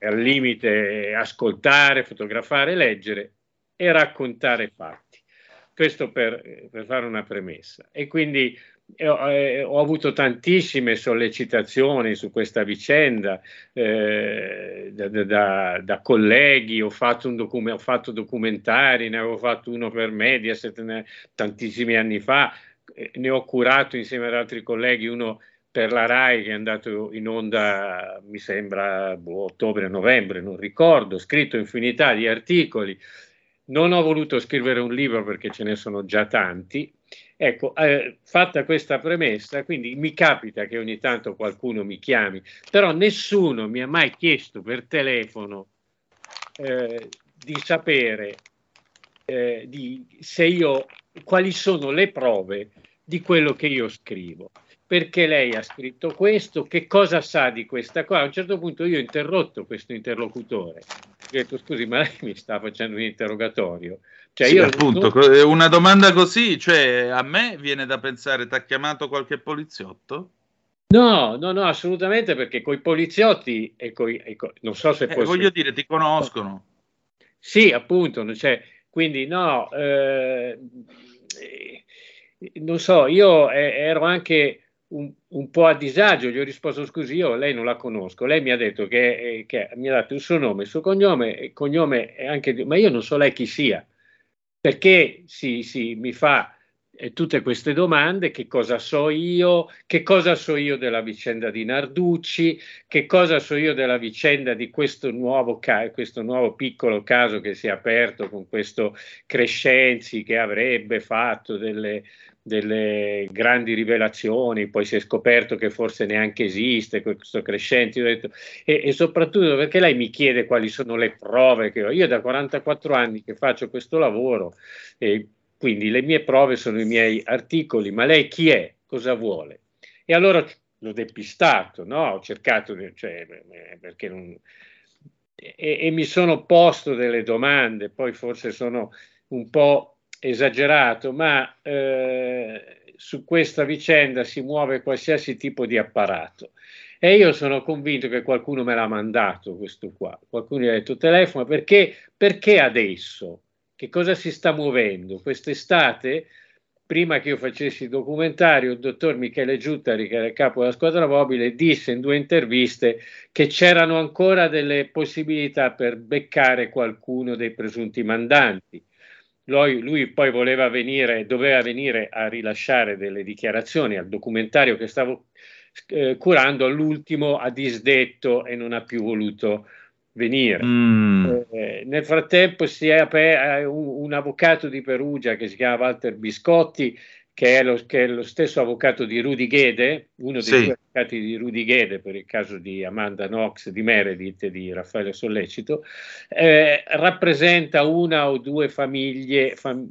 al limite ascoltare, fotografare, leggere e raccontare fatti. Questo per, per fare una premessa. E quindi eh, eh, ho avuto tantissime sollecitazioni su questa vicenda eh, da, da, da, colleghi, ho fatto, docu- ho fatto, documentari, ne avevo fatto uno per Mediaset tantissimi anni fa, eh, ne ho curato insieme ad altri colleghi uno per la RAI che è andato in onda, mi sembra, boh, ottobre-novembre, non ricordo, scritto infinità di articoli non ho voluto scrivere un libro perché ce ne sono già tanti Ecco, eh, fatta questa premessa, quindi mi capita che ogni tanto qualcuno mi chiami, però nessuno mi ha mai chiesto per telefono eh, di sapere eh, di, se io, quali sono le prove di quello che io scrivo. Perché lei ha scritto questo? Che cosa sa di questa cosa? A un certo punto io ho interrotto questo interlocutore. Ho detto scusi, ma lei mi sta facendo un interrogatorio? Cioè, sì, io appunto, non... una domanda così, cioè a me viene da pensare, ti ha chiamato qualche poliziotto? No, no, no, assolutamente perché coi poliziotti e coi, e coi non so se eh, Voglio dire, ti conoscono. Sì, appunto, cioè, quindi no, eh, non so, io ero anche un, un, po' a disagio, gli ho risposto scusi, io lei non la conosco, lei mi ha detto che, che mi ha dato il suo nome, il suo cognome, cognome anche, ma io non so lei chi sia. Perché si, si, mi fa eh, tutte queste domande, che cosa so io, che cosa so io della vicenda di Narducci, che cosa so io della vicenda di questo nuovo, ca- questo nuovo piccolo caso che si è aperto con questo Crescenzi che avrebbe fatto delle, delle grandi rivelazioni, poi si è scoperto che forse neanche esiste questo crescente, detto, e, e, soprattutto perché lei mi chiede quali sono le prove che ho. Io da 44 anni che faccio questo lavoro, e quindi le mie prove sono i miei articoli, ma lei chi è? Cosa vuole? E allora l'ho depistato, no? ho cercato, cioè, perché non... E, e mi sono posto delle domande, poi forse sono un po' esagerato, ma eh, su questa vicenda si muove qualsiasi tipo di apparato. E io sono convinto che qualcuno me l'ha mandato questo qua. Qualcuno gli ha detto telefono perché, perché adesso? Che cosa si sta muovendo? Quest'estate, prima che io facessi il documentario, il dottor Michele Giuttari, che era il capo della squadra mobile, disse in due interviste che c'erano ancora delle possibilità per beccare qualcuno dei presunti mandanti lui, lui, poi voleva venire, doveva venire a rilasciare delle dichiarazioni al documentario che stavo eh, curando, all'ultimo ha disdetto e non ha più voluto venire. Mm. Eh, nel frattempo si è aperto un, un, avvocato di Perugia che si chiama Walter Biscotti che è, lo, che è lo, stesso avvocato di Rudy Ghede, uno dei sì. due avvocati di Rudy Ghede per il caso di Amanda Knox, di Meredith e di Raffaele Sollecito, eh, rappresenta una o due famiglie fam-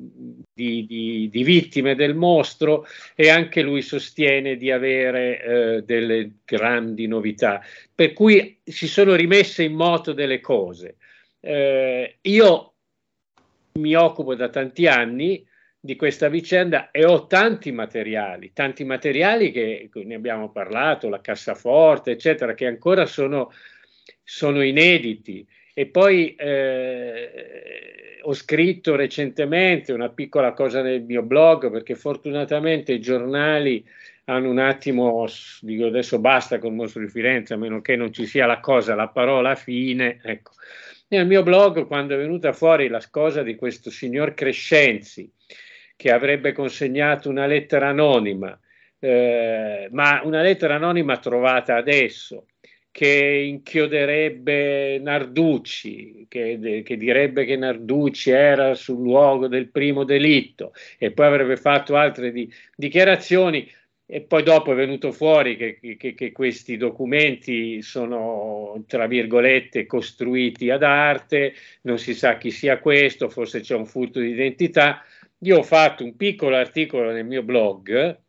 di, di, di, vittime del mostro e anche lui sostiene di avere eh, delle grandi novità, per cui si sono rimesse in moto delle cose. Eh, io mi occupo da tanti anni di questa vicenda e ho tanti materiali, tanti materiali che ne abbiamo parlato, la cassaforte, eccetera, che ancora sono, sono inediti. E poi eh, ho scritto recentemente una piccola cosa nel mio blog perché fortunatamente i giornali hanno un attimo, dico adesso basta con il mostro di Firenze, a meno che non ci sia la cosa, la parola fine. Ecco. Nel mio blog, quando è venuta fuori la cosa di questo signor Crescenzi, che avrebbe consegnato una lettera anonima, eh, ma una lettera anonima trovata adesso, che inchioderebbe Narducci, che, che, direbbe che Narducci era sul luogo del primo delitto e poi avrebbe fatto altre di, dichiarazioni e poi dopo è venuto fuori che, che, che, questi documenti sono, tra virgolette, costruiti ad arte, non si sa chi sia questo, forse c'è un furto di identità, io ho fatto un piccolo articolo nel mio blog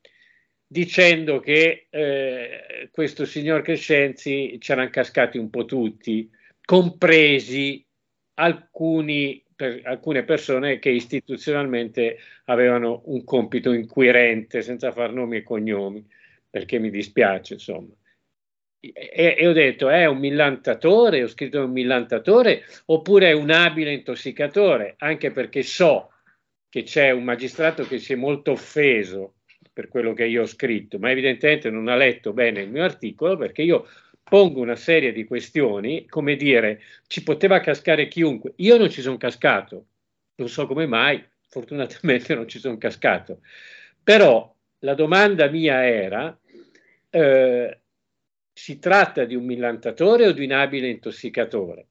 dicendo che eh, questo signor Crescenzi c'erano cascati un po' tutti, compresi alcuni, per, alcune persone che istituzionalmente avevano un compito inquirente, senza far nomi e cognomi, perché mi dispiace, insomma. E, e, ho detto è un millantatore, ho scritto un millantatore oppure è un abile intossicatore, anche perché so che c'è un magistrato che si è molto offeso per quello che io ho scritto, ma evidentemente non ha letto bene il mio articolo perché io pongo una serie di questioni, come dire, ci poteva cascare chiunque. Io non ci sono cascato, non so come mai, fortunatamente non ci sono cascato. Però la domanda mia era, eh, si tratta di un millantatore o di un abile intossicatore?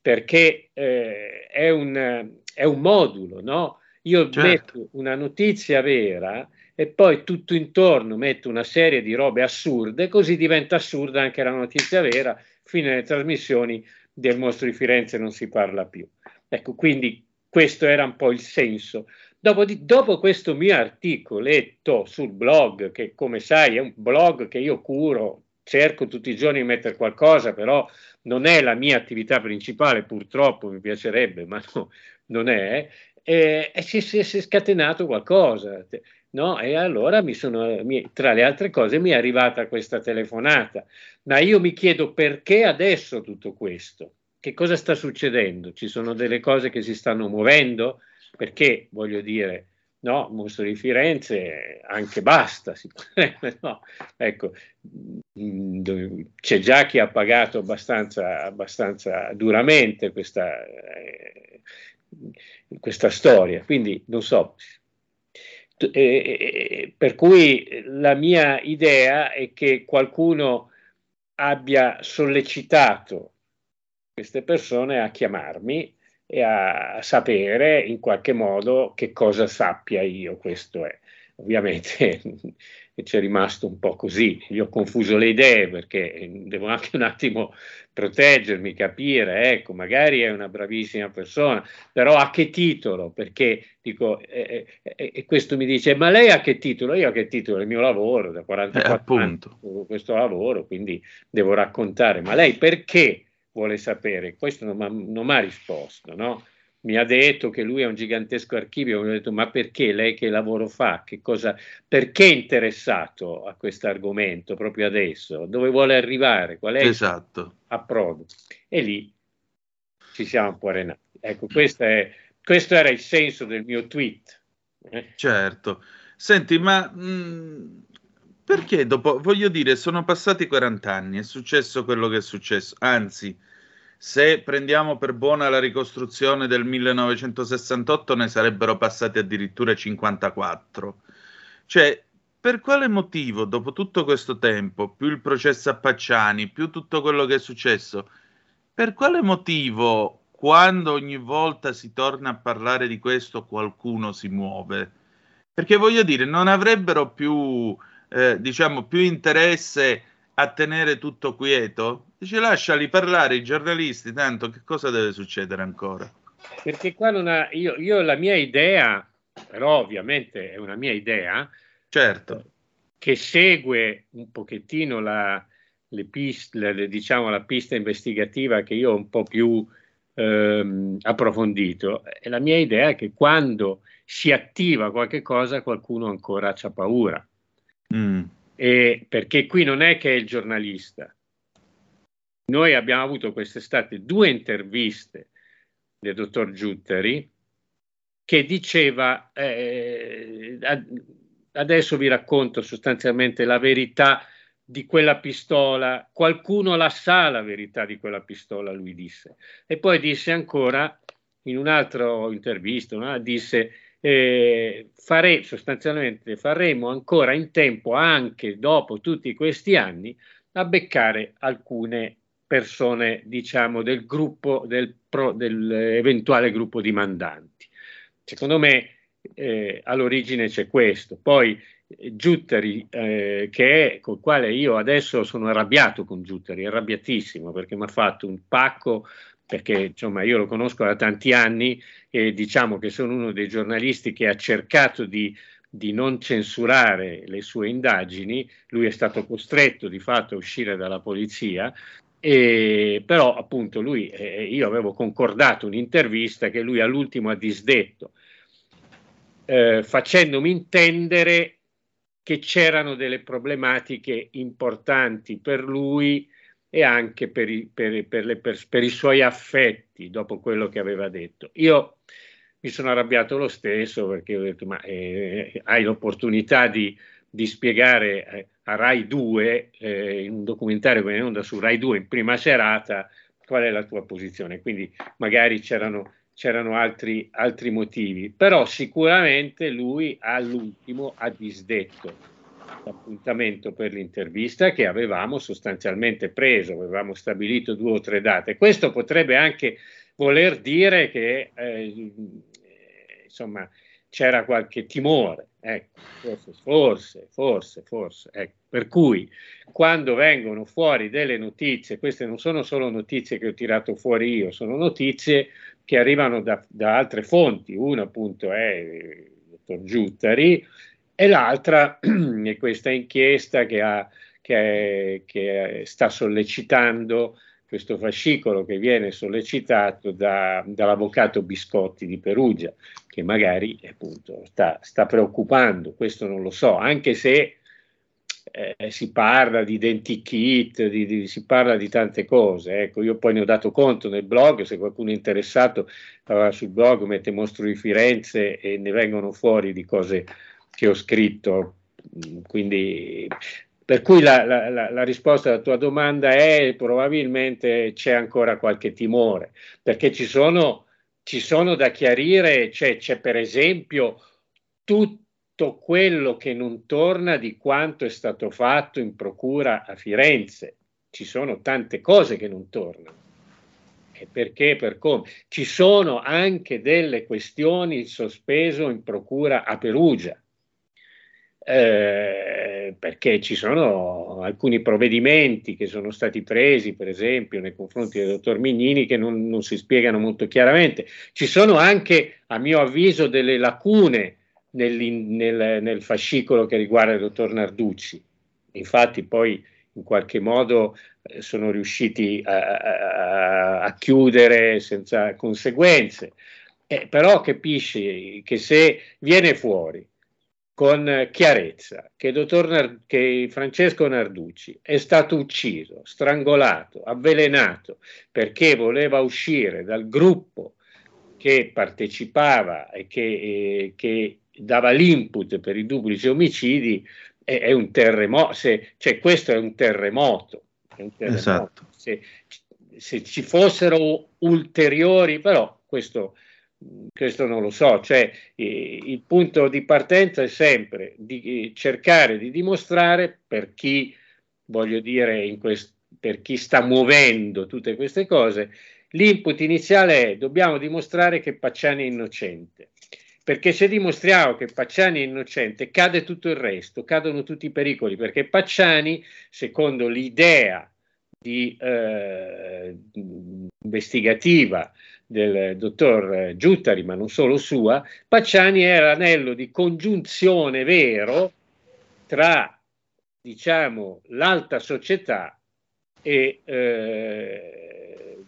Perché eh, è, un, è un modulo, no? Io certo. metto una notizia vera e poi tutto intorno metto una serie di robe assurde, così diventa assurda anche la notizia vera, fine delle trasmissioni del mostro di Firenze non si parla più. Ecco, quindi questo era un po' il senso. Dopo, di, dopo questo mio articoletto sul blog, che come sai è un blog che io curo, cerco tutti i giorni di mettere qualcosa, però non è la mia attività principale, purtroppo mi piacerebbe, ma no, non è, e, e si, si, si, è scatenato qualcosa. No? E allora mi sono, mi, tra le altre cose mi è arrivata questa telefonata, ma io mi chiedo perché adesso tutto questo? Che cosa sta succedendo? Ci sono delle cose che si stanno muovendo? Perché, voglio dire, no, Mostro di Firenze anche basta, si potrebbe, no? Ecco, mm, c'è già chi ha pagato abbastanza, abbastanza duramente questa, eh, questa storia, quindi non so. Eh, per cui la mia idea è che qualcuno abbia sollecitato queste persone a chiamarmi e a sapere in qualche modo che cosa sappia io, questo è. Ovviamente ci è rimasto un po' così, io ho confuso le idee perché devo anche un attimo proteggermi, capire, ecco, magari è una bravissima persona, però a che titolo? Perché dico, e eh, eh, eh, questo mi dice, ma lei a che titolo? Io a che titolo? Il mio lavoro, da 44 eh, anni, questo lavoro, quindi devo raccontare, ma lei perché? vuole sapere. Questo non mi ha risposto, no? Mi ha detto che lui ha un gigantesco archivio, mi ha detto ma perché lei che lavoro fa? Che cosa, perché è interessato a questo argomento proprio adesso? Dove vuole arrivare? Qual è esatto. approdo? E lì ci siamo un po' arenati. Ecco, questo, è, questo era il senso del mio tweet. Eh? Certo. Senti, ma mh, mm, perché dopo, voglio dire, sono passati 40 anni, è successo quello che è successo, anzi, se prendiamo per buona la ricostruzione del 1968 ne sarebbero passati addirittura 54. Cioè, per quale motivo, dopo tutto questo tempo, più il processo a Pacciani, più tutto quello che è successo, per quale motivo, quando ogni volta si torna a parlare di questo, qualcuno si muove? Perché voglio dire, non avrebbero più eh, diciamo, più interesse a tenere tutto quieto? Dice lasciali parlare i giornalisti, tanto che cosa deve succedere ancora? Perché qua non ha, io, io la mia idea, però ovviamente è una mia idea, certo. che segue un pochettino la, le piste, le, diciamo, la pista investigativa che io ho un po' più ehm, approfondito. E la mia idea è che quando si attiva qualche cosa qualcuno ancora ha paura. Mm. E perché qui non è che è il giornalista. Noi abbiamo avuto quest'estate due interviste del dottor Giutteri che diceva, eh, adesso vi racconto sostanzialmente la verità di quella pistola, qualcuno la sa la verità di quella pistola, lui disse. E poi disse ancora, in un'altra intervista, no? disse eh, fare, sostanzialmente faremo ancora in tempo, anche dopo tutti questi anni, a beccare alcune persone, diciamo, del gruppo, del pro, dell'eventuale gruppo di mandanti. Secondo me eh, all'origine c'è questo. Poi eh, Giutteri, eh, che è, col quale io adesso sono arrabbiato con Giutteri, arrabbiatissimo perché mi ha fatto un pacco perché insomma io lo conosco da tanti anni e diciamo che sono uno dei giornalisti che ha cercato di, di non censurare le sue indagini, lui è stato costretto di fatto a uscire dalla polizia, e, però appunto lui, eh, io avevo concordato un'intervista che lui all'ultimo ha disdetto, eh, facendomi intendere che c'erano delle problematiche importanti per lui e anche per i, per, per, le, per, i, suoi affetti dopo quello che aveva detto. Io mi sono arrabbiato lo stesso perché ho detto ma eh, hai l'opportunità di, di spiegare eh, a Rai 2, eh, in un documentario che in onda su Rai 2 in prima serata, qual è la tua posizione. Quindi magari c'erano, c'erano altri, altri motivi, però sicuramente lui all'ultimo ha disdetto l'appuntamento per l'intervista che avevamo sostanzialmente preso, avevamo stabilito due o tre date. Questo potrebbe anche voler dire che eh, insomma c'era qualche timore, Ecco, forse, forse, forse, forse. Ecco. Per cui quando vengono fuori delle notizie, queste non sono solo notizie che ho tirato fuori io, sono notizie che arrivano da, da altre fonti. Una appunto è il dottor Giuttari e l'altra è questa inchiesta che, ha, che, che sta sollecitando questo fascicolo che viene sollecitato da, dall'avvocato Biscotti di Perugia, che magari appunto sta, sta preoccupando, questo non lo so, anche se eh, si parla di identikit, di, di, si parla di tante cose. Ecco, io poi ne ho dato conto nel blog, se qualcuno è interessato va sul blog, mette Mostro di Firenze e ne vengono fuori di cose che ho scritto. Quindi per cui la, la, la, la, risposta alla tua domanda è probabilmente c'è ancora qualche timore, perché ci sono, ci sono da chiarire, c'è, c'è per esempio tutto quello che non torna di quanto è stato fatto in procura a Firenze. Ci sono tante cose che non tornano. E perché, per come? Ci sono anche delle questioni in sospeso in procura a Perugia eh, perché ci sono alcuni provvedimenti che sono stati presi, per esempio, nei confronti del dottor Mignini che non, non si spiegano molto chiaramente. Ci sono anche, a mio avviso, delle lacune nel, nel, nel fascicolo che riguarda il dottor Narducci. Infatti poi in qualche modo eh, sono riusciti a, a, a, chiudere senza conseguenze. Eh, però capisci che se viene fuori con chiarezza che, Nar- che Francesco Narducci è stato ucciso, strangolato, avvelenato perché voleva uscire dal gruppo che partecipava e che, eh, che dava l'input per i duplici omicidi, è, è un terremoto, se, cioè questo è un terremoto. È un terremoto. Esatto. Se, se ci fossero ulteriori, però questo questo non lo so, cioè il punto di partenza è sempre di cercare di dimostrare per chi, voglio dire, quest- per chi sta muovendo tutte queste cose, l'input iniziale è dobbiamo dimostrare che Pacciani è innocente. Perché se dimostriamo che Pacciani è innocente, cade tutto il resto, cadono tutti i pericoli, perché Pacciani, secondo l'idea di, eh, investigativa del dottor Giuttari, ma non solo sua, Pacciani era l'anello di congiunzione vero tra diciamo, l'alta società e, eh,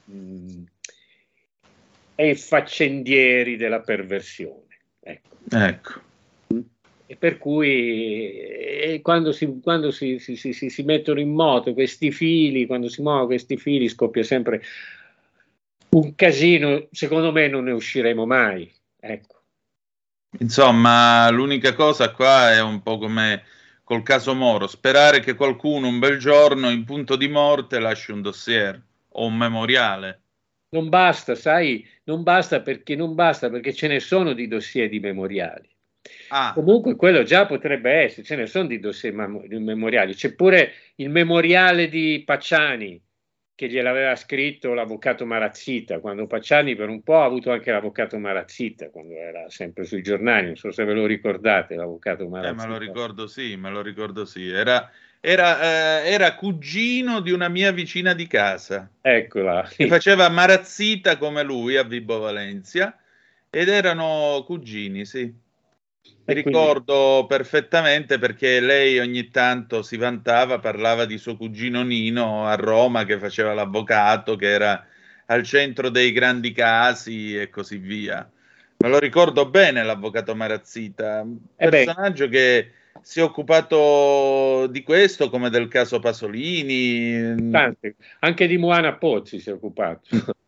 e i faccendieri della perversione. Ecco. ecco. E per cui e quando, si, quando si, si, si, mettono in moto questi fili, quando si muovono questi fili, scoppia sempre un casino, secondo me non ne usciremo mai. Ecco. Insomma, l'unica cosa qua è un po' come col caso Moro, sperare che qualcuno un bel giorno in punto di morte lasci un dossier o un memoriale. Non basta, sai, non basta perché non basta perché ce ne sono di dossier di memoriali. Ah. Comunque quello già potrebbe essere, ce ne sono di dossier memoriali, c'è pure il memoriale di Pacciani, che gliel'aveva scritto l'avvocato Marazzita, quando Pacciani per un po' ha avuto anche l'avvocato Marazzita, quando era sempre sui giornali, non so se ve lo ricordate, l'avvocato Marazzita. Eh, me lo ricordo sì, me lo ricordo sì, era, era, eh, era cugino di una mia vicina di casa. Eccola. Che faceva Marazzita come lui a Vibo Valencia, ed erano cugini, sì. Mi ricordo perfettamente perché lei ogni tanto si vantava, parlava di suo cugino Nino a Roma che faceva l'avvocato, che era al centro dei grandi casi e così via. Me lo ricordo bene l'avvocato Marazzita, un eh personaggio che si è occupato di questo come del caso Pasolini. Tante. Anche di Moana Pozzi si è occupato.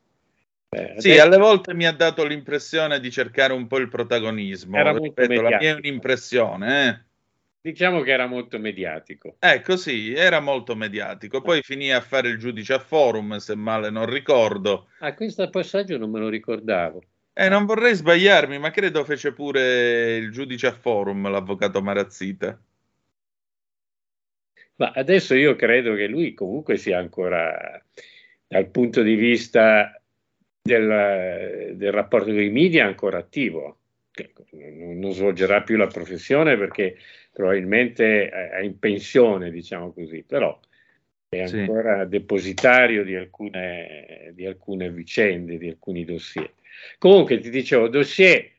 Eh, sì, alle volte mi ha dato l'impressione di cercare un po' il protagonismo. Era Ripeto, molto la mia è un'impressione. Eh. Diciamo che era molto mediatico. Ecco, sì, era molto mediatico. Poi finì a fare il giudice a forum, se male non ricordo. Ah, questo passaggio non me lo ricordavo. Eh, non vorrei sbagliarmi, ma credo fece pure il giudice a forum, l'avvocato Marazzita. Ma adesso io credo che lui comunque sia ancora, dal punto di vista del, del rapporto con i media ancora attivo. non svolgerà più la professione perché probabilmente è in pensione, diciamo così, però è ancora sì. depositario di alcune, di alcune vicende, di alcuni dossier. Comunque ti dicevo, dossier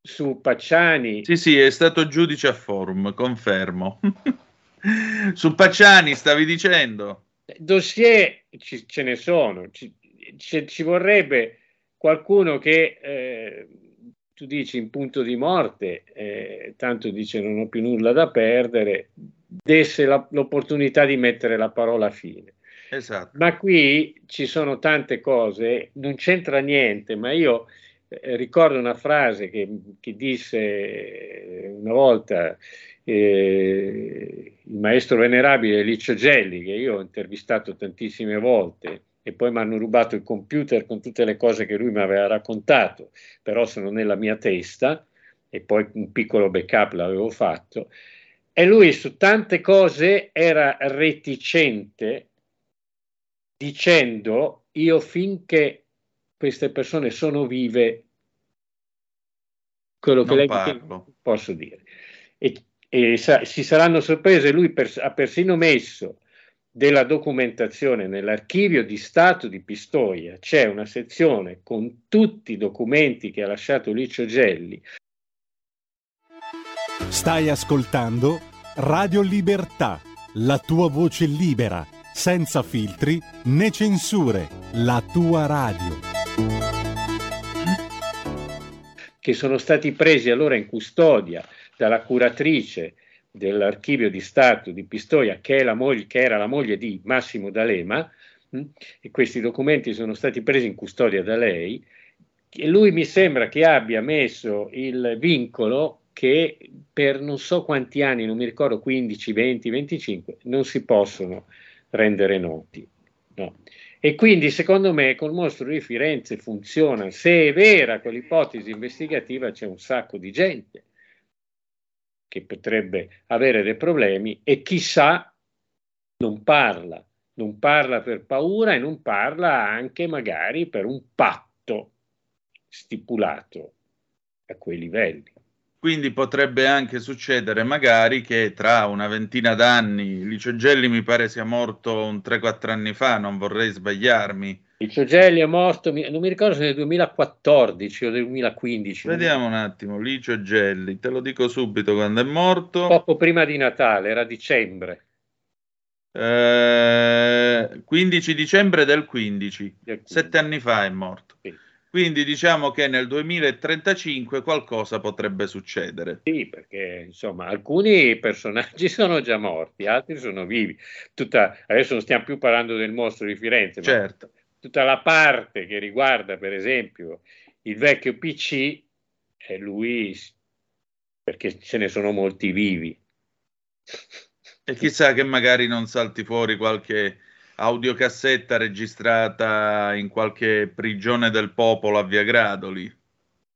su Pacciani. Sì, sì, è stato giudice a forum, confermo. su Pacciani stavi dicendo? Dossier ci, ce ne sono, ci, ci, ci vorrebbe qualcuno che eh, tu dici in punto di morte, eh, tanto dice non ho più nulla da perdere, desse la, l'opportunità di mettere la parola fine. Esatto. Ma qui ci sono tante cose, non c'entra niente, ma io eh, ricordo una frase che, che disse una volta eh, il maestro venerabile Licio Gelli, che io ho intervistato tantissime volte, e poi mi hanno rubato il computer con tutte le cose che lui mi aveva raccontato, però sono nella mia testa e poi un piccolo backup l'avevo fatto. E lui su tante cose era reticente dicendo io finché queste persone sono vive, quello che non lei parlo. posso dire. E, e sa, si saranno sorprese, lui per, ha persino messo della documentazione nell'archivio di Stato di Pistoia c'è una sezione con tutti i documenti che ha lasciato Licio Gelli. Stai ascoltando Radio Libertà, la tua voce libera, senza filtri né censure, la tua radio. Che sono stati presi allora in custodia dalla curatrice dell'archivio di Stato di Pistoia, che, moglie, che era la moglie di Massimo D'Alema, hm, e questi documenti sono stati presi in custodia da lei, e lui mi sembra che abbia messo il vincolo che per non so quanti anni, non mi ricordo 15, 20, 25, non si possono rendere noti. No. E quindi secondo me col mostro di Firenze funziona, se è vera quell'ipotesi investigativa c'è un sacco di gente che potrebbe avere dei problemi e chissà non parla, non parla per paura e non parla anche magari per un patto stipulato a quei livelli. Quindi potrebbe anche succedere magari che tra una ventina d'anni, Licio Gelli mi pare sia morto un 3-4 anni fa, non vorrei sbagliarmi, il Ciogelli è morto, non mi ricordo se nel 2014 o nel 2015. Vediamo un attimo, Licio Gelli, te lo dico subito quando è morto. Poco prima di Natale, era dicembre. Eh, 15 dicembre del 15, sette anni fa è morto. Sì. Quindi diciamo che nel 2035 qualcosa potrebbe succedere. Sì, perché insomma alcuni personaggi sono già morti, altri sono vivi. Tutta, adesso non stiamo più parlando del mostro di Firenze, certo tutta la parte che riguarda, per esempio, il vecchio PC, è lui, perché ce ne sono molti vivi. E chissà che magari non salti fuori qualche audiocassetta registrata in qualche prigione del popolo a Via Gradoli.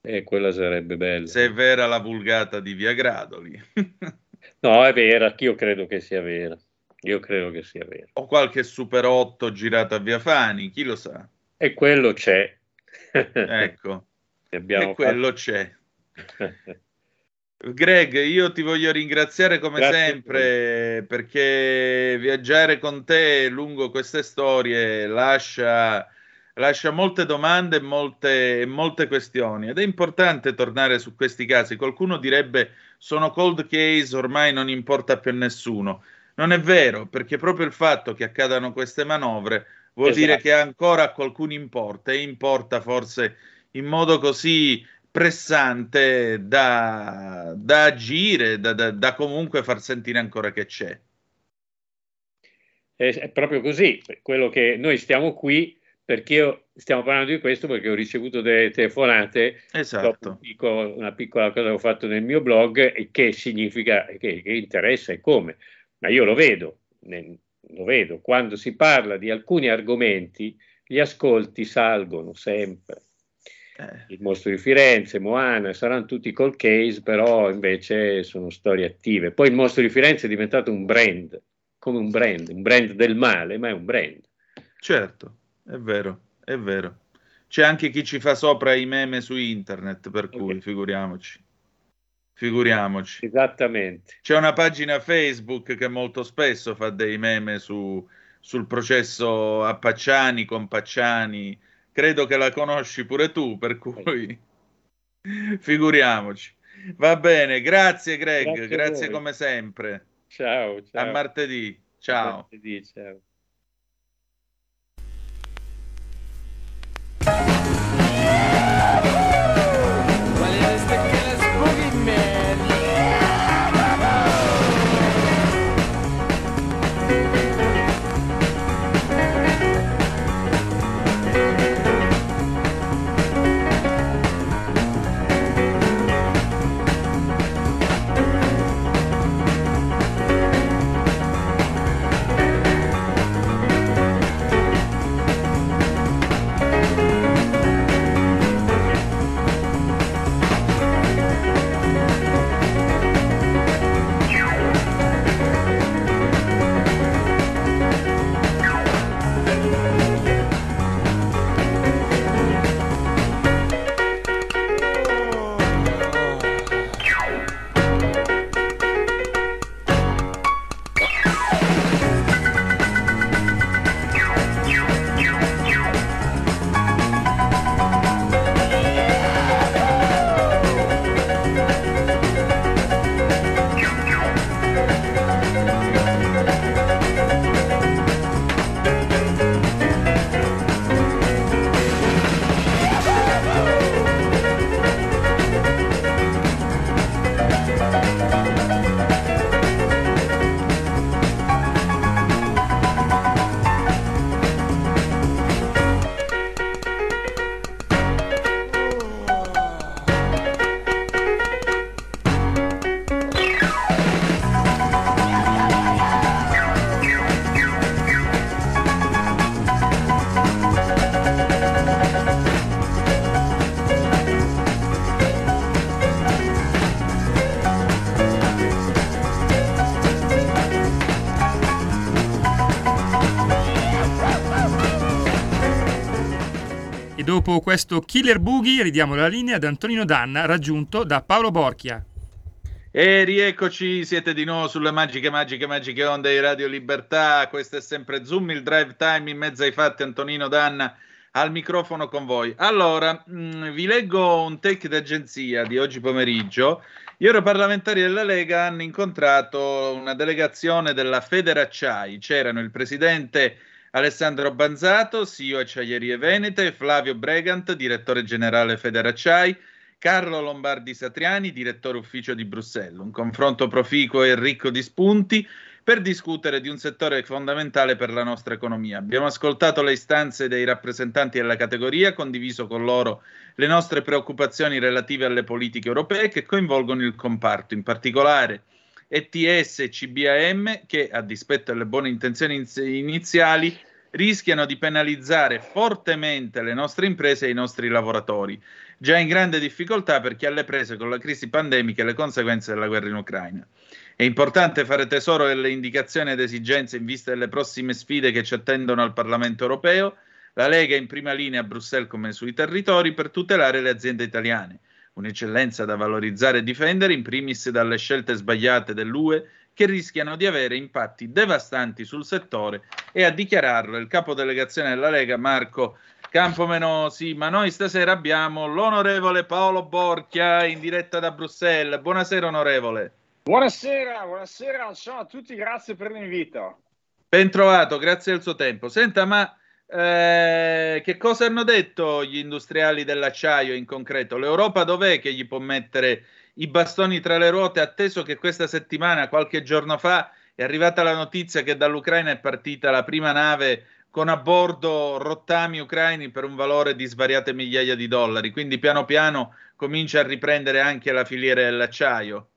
E eh, quella sarebbe bella. Se è vera la vulgata di Via Gradoli. no, è vera, io credo che sia vera. Io credo che sia vero. O qualche Super 8 girato a Via Fani, chi lo sa. E quello c'è. ecco. e quello fatto... c'è. Greg, io ti voglio ringraziare come Grazie sempre perché viaggiare con te lungo queste storie lascia, lascia molte domande e molte, molte questioni ed è importante tornare su questi casi. Qualcuno direbbe sono cold case, ormai non importa più a nessuno. Non è vero, perché proprio il fatto che accadano queste manovre vuol esatto. dire che ancora a qualcuno importa e importa forse in modo così pressante da, da agire, da, da, da, comunque far sentire ancora che c'è. È, proprio così, quello che noi stiamo qui perché io, stiamo parlando di questo perché ho ricevuto delle telefonate esatto. un piccolo, una piccola cosa che ho fatto nel mio blog e che significa, che, che interessa e come ma io lo vedo, lo vedo, quando si parla di alcuni argomenti gli ascolti salgono sempre. Eh. Il mostro di Firenze, Moana, saranno tutti col case, però invece sono storie attive. Poi il mostro di Firenze è diventato un brand, come un brand, un brand del male, ma è un brand. Certo, è vero, è vero. c'è anche chi ci fa sopra i meme su internet, per cui okay. figuriamoci. Figuriamoci. Esattamente. C'è una pagina Facebook che molto spesso fa dei meme su, sul processo a Pacciani con Pacciani. Credo che la conosci pure tu, per cui figuriamoci. Va bene, grazie Greg, grazie, grazie come sempre. Ciao, ciao. A martedì. Ciao. A martedì, ciao. Dopo questo Killer Boogie ridiamo la linea ad Antonino Danna raggiunto da Paolo Borchia. E rieccoci, siete di nuovo sulle magiche, magiche, magiche onde di Radio Libertà. Questo è sempre Zoom, il drive time in mezzo ai fatti. Antonino Danna al microfono con voi. Allora, mh, mm, vi leggo un take d'agenzia di oggi pomeriggio. Gli europarlamentari della Lega hanno incontrato una delegazione della Federacciai. C'erano il presidente Alessandro Banzato, CEO Acciaierie Venete, Flavio Bregant, direttore generale Federacciai, Carlo Lombardi Satriani, direttore ufficio di Bruxelles. Un confronto proficuo e ricco di spunti per discutere di un settore fondamentale per la nostra economia. Abbiamo ascoltato le istanze dei rappresentanti della categoria, condiviso con loro le nostre preoccupazioni relative alle politiche europee che coinvolgono il comparto, in particolare ETS e CBAM che, a dispetto delle buone intenzioni iniziali, rischiano di penalizzare fortemente le nostre imprese e i nostri lavoratori, già in grande difficoltà perché alle prese con la crisi pandemica e le conseguenze della guerra in Ucraina. È importante fare tesoro delle indicazioni ed esigenze in vista delle prossime sfide che ci attendono al Parlamento europeo. La Lega è in prima linea a Bruxelles come sui territori per tutelare le aziende italiane un'eccellenza da valorizzare e difendere, in primis dalle scelte sbagliate dell'UE che rischiano di avere impatti devastanti sul settore e a dichiararlo il capodelegazione della Lega Marco Campomenosi, ma noi stasera abbiamo l'onorevole Paolo Borchia in diretta da Bruxelles. Buonasera onorevole. Buonasera, buonasera, ciao a tutti, grazie per l'invito. Ben trovato, grazie del suo tempo. Senta, ma eh, che cosa hanno detto gli industriali dell'acciaio in concreto? L'Europa dov'è che gli può mettere i bastoni tra le ruote, atteso che questa settimana, qualche giorno fa, è arrivata la notizia che dall'Ucraina è partita la prima nave con a bordo rottami ucraini per un valore di svariate migliaia di dollari. Quindi piano piano comincia a riprendere anche la filiera dell'acciaio.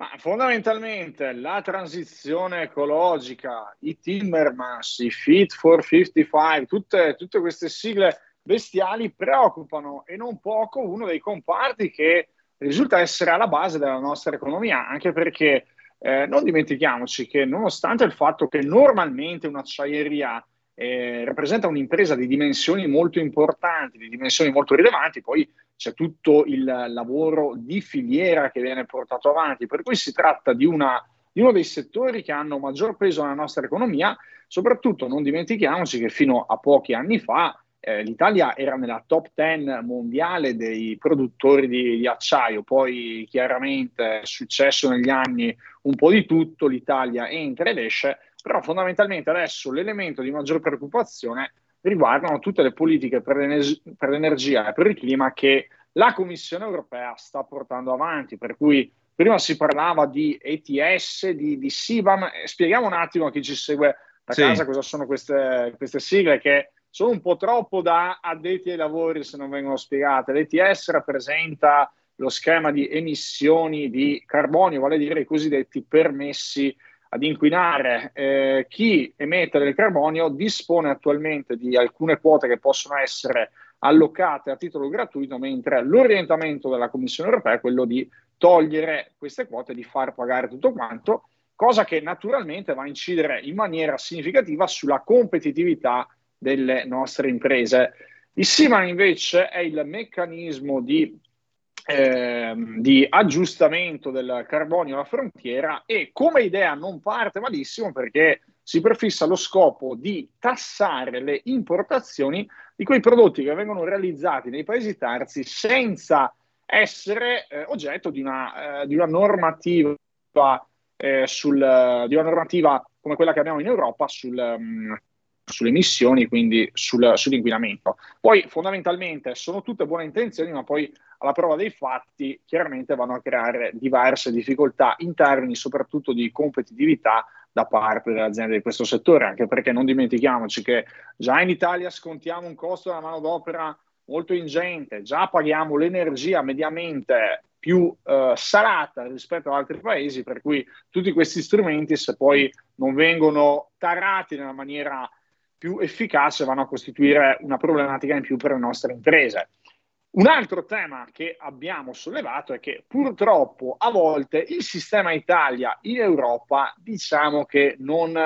Ma fondamentalmente la transizione ecologica, i Timmermans, i Fit for 55, tutte, tutte queste sigle bestiali preoccupano e non poco uno dei comparti che risulta essere alla base della nostra economia, anche perché eh, non dimentichiamoci che nonostante il fatto che normalmente un'acciaieria eh, rappresenta un'impresa di dimensioni molto importanti, di dimensioni molto rilevanti, poi c'è tutto il lavoro di filiera che viene portato avanti, per cui si tratta di, una, di uno dei settori che hanno maggior peso nella nostra economia, soprattutto non dimentichiamoci che fino a pochi anni fa eh, l'Italia era nella top 10 mondiale dei produttori di, di, acciaio, poi chiaramente è successo negli anni un po' di tutto, l'Italia entra ed esce, però fondamentalmente adesso l'elemento di maggior preoccupazione riguardano tutte le politiche per, l'ener- per l'energia e per il clima che la Commissione europea sta portando avanti, per cui prima si parlava di ETS, di, di SIBAM, spieghiamo un attimo a chi ci segue da sì. casa cosa sono queste, queste sigle che sono un po' troppo da addetti ai lavori se non vengono spiegate. L'ETS rappresenta lo schema di emissioni di carbonio, vale a dire i cosiddetti permessi ad inquinare. Eh, chi emette del carbonio dispone attualmente di alcune quote che possono essere allocate a titolo gratuito, mentre l'orientamento della Commissione europea è quello di togliere queste quote, di far pagare tutto quanto, cosa che naturalmente va a incidere in maniera significativa sulla competitività delle nostre imprese. Il SIMAN invece è il meccanismo di eh, di aggiustamento del carbonio alla frontiera e come idea non parte malissimo perché si prefissa lo scopo di tassare le importazioni di quei prodotti che vengono realizzati nei paesi terzi senza essere eh, oggetto di una, eh, di una normativa eh, sul, di una normativa come quella che abbiamo in Europa sul, um, sulle emissioni, quindi sul, sull'inquinamento. Poi fondamentalmente sono tutte buone intenzioni, ma poi alla prova dei fatti chiaramente vanno a creare diverse difficoltà in termini soprattutto di competitività da parte delle aziende di questo settore, anche perché non dimentichiamoci che già in Italia scontiamo un costo della manodopera molto ingente, già paghiamo l'energia mediamente più eh, salata rispetto ad altri paesi, per cui tutti questi strumenti, se poi non vengono tarati nella maniera più efficace vanno a costituire una problematica in più per le nostre imprese. Un altro tema che abbiamo sollevato è che purtroppo a volte il sistema Italia in Europa diciamo che non,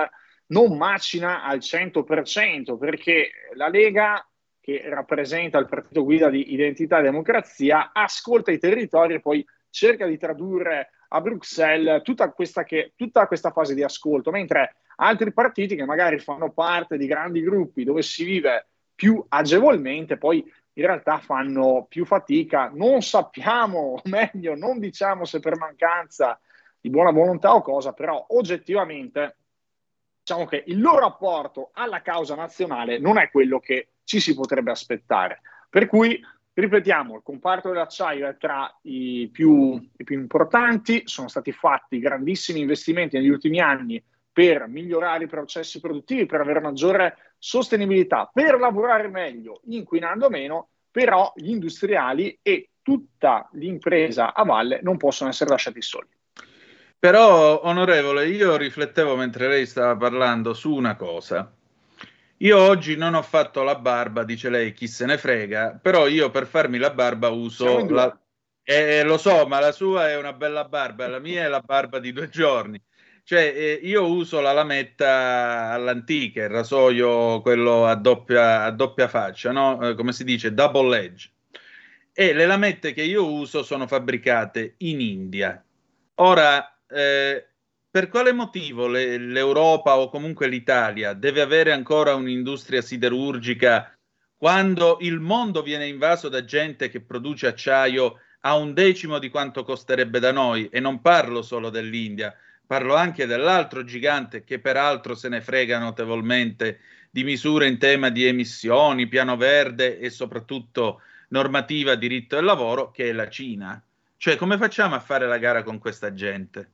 non macina al 100% perché la Lega che rappresenta il partito guida di Identità e Democrazia ascolta i territori e poi cerca di tradurre a Bruxelles tutta questa, che, tutta questa fase di ascolto, mentre altri partiti che magari fanno parte di grandi gruppi dove si vive più agevolmente, poi in realtà fanno più fatica. Non sappiamo, o meglio, non diciamo se per mancanza di buona volontà o cosa, però oggettivamente diciamo che il loro apporto alla causa nazionale non è quello che ci si potrebbe aspettare. Per cui, ripetiamo, il comparto dell'acciaio è tra i più, i più importanti, sono stati fatti grandissimi investimenti negli ultimi anni per migliorare i processi produttivi, per avere maggiore sostenibilità, per lavorare meglio, inquinando meno, però gli industriali e tutta l'impresa a valle non possono essere lasciati soli. Però, onorevole, io riflettevo mentre lei stava parlando su una cosa. Io oggi non ho fatto la barba, dice lei, chi se ne frega, però io per farmi la barba uso la... Eh, lo so, ma la sua è una bella barba, la mia è la barba di due giorni. Cioè, eh, io uso la lametta all'antica, il rasoio, quello a doppia, a doppia faccia, no? Eh, come si dice, double edge. E le lamette che io uso sono fabbricate in India. Ora, eh, per quale motivo le, l'Europa o comunque l'Italia deve avere ancora un'industria siderurgica quando il mondo viene invaso da gente che produce acciaio a un decimo di quanto costerebbe da noi? E non parlo solo dell'India, parlo anche dell'altro gigante che peraltro se ne frega notevolmente di misure in tema di emissioni, piano verde e soprattutto normativa diritto del lavoro, che è la Cina. Cioè, come facciamo a fare la gara con questa gente?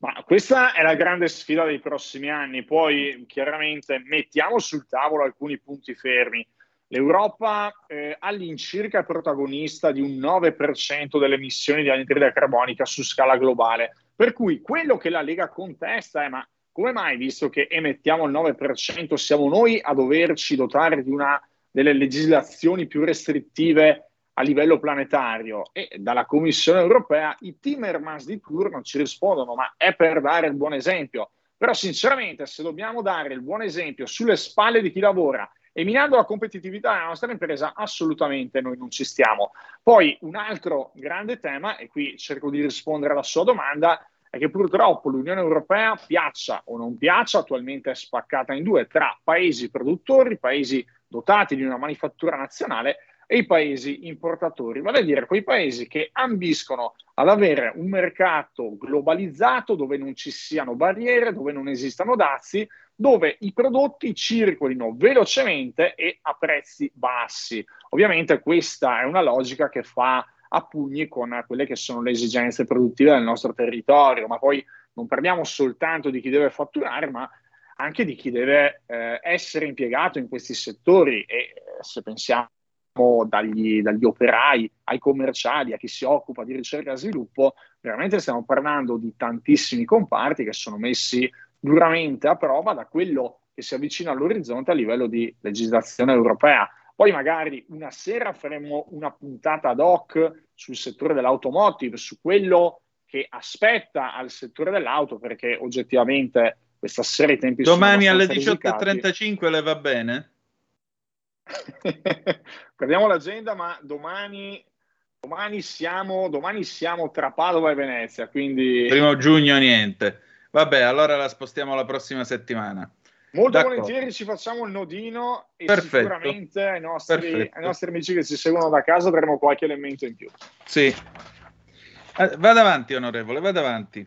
Ma questa è la grande sfida dei prossimi anni. Poi, chiaramente, mettiamo sul tavolo alcuni punti fermi. L'Europa eh, all'incirca protagonista di un 9% delle emissioni di anidride carbonica su scala globale. Per cui quello che la Lega contesta è ma come mai, visto che emettiamo il 9%, siamo noi a doverci dotare di una delle legislazioni più restrittive a livello planetario? E dalla Commissione europea i Timmermans di turno ci rispondono, ma è per dare il buon esempio. Però sinceramente se dobbiamo dare il buon esempio sulle spalle di chi lavora e minando la competitività della nostra impresa, assolutamente noi non ci stiamo. Poi un altro grande tema, e qui cerco di rispondere alla sua domanda, è che purtroppo l'Unione Europea, piaccia o non piaccia, attualmente è spaccata in due tra paesi produttori, paesi dotati di una manifattura nazionale e i paesi importatori, vale a dire quei paesi che ambiscono ad avere un mercato globalizzato dove non ci siano barriere, dove non esistano dazi, dove i prodotti circolino velocemente e a prezzi bassi. Ovviamente questa è una logica che fa a pugni con quelle che sono le esigenze produttive del nostro territorio, ma poi non parliamo soltanto di chi deve fatturare, ma anche di chi deve eh, essere impiegato in questi settori. E eh, se pensiamo dagli, dagli, operai ai commerciali, a chi si occupa di ricerca e sviluppo, veramente stiamo parlando di tantissimi comparti che sono messi duramente a prova da quello che si avvicina all'orizzonte a livello di legislazione europea. Poi magari una sera faremo una puntata ad hoc sul settore dell'automotive, su quello che aspetta al settore dell'auto, perché oggettivamente questa sera i tempi Domani sono alle 18.35 le va bene? Prendiamo l'agenda, ma domani, domani, siamo, domani siamo tra Padova e Venezia, quindi... Primo giugno niente. Vabbè, allora la spostiamo la prossima settimana. Molto D'accordo. volentieri ci facciamo il nodino e Perfetto. sicuramente ai nostri, ai nostri, amici che ci seguono da casa avremo qualche elemento in più. Sì. Eh, vada avanti, onorevole, vada avanti.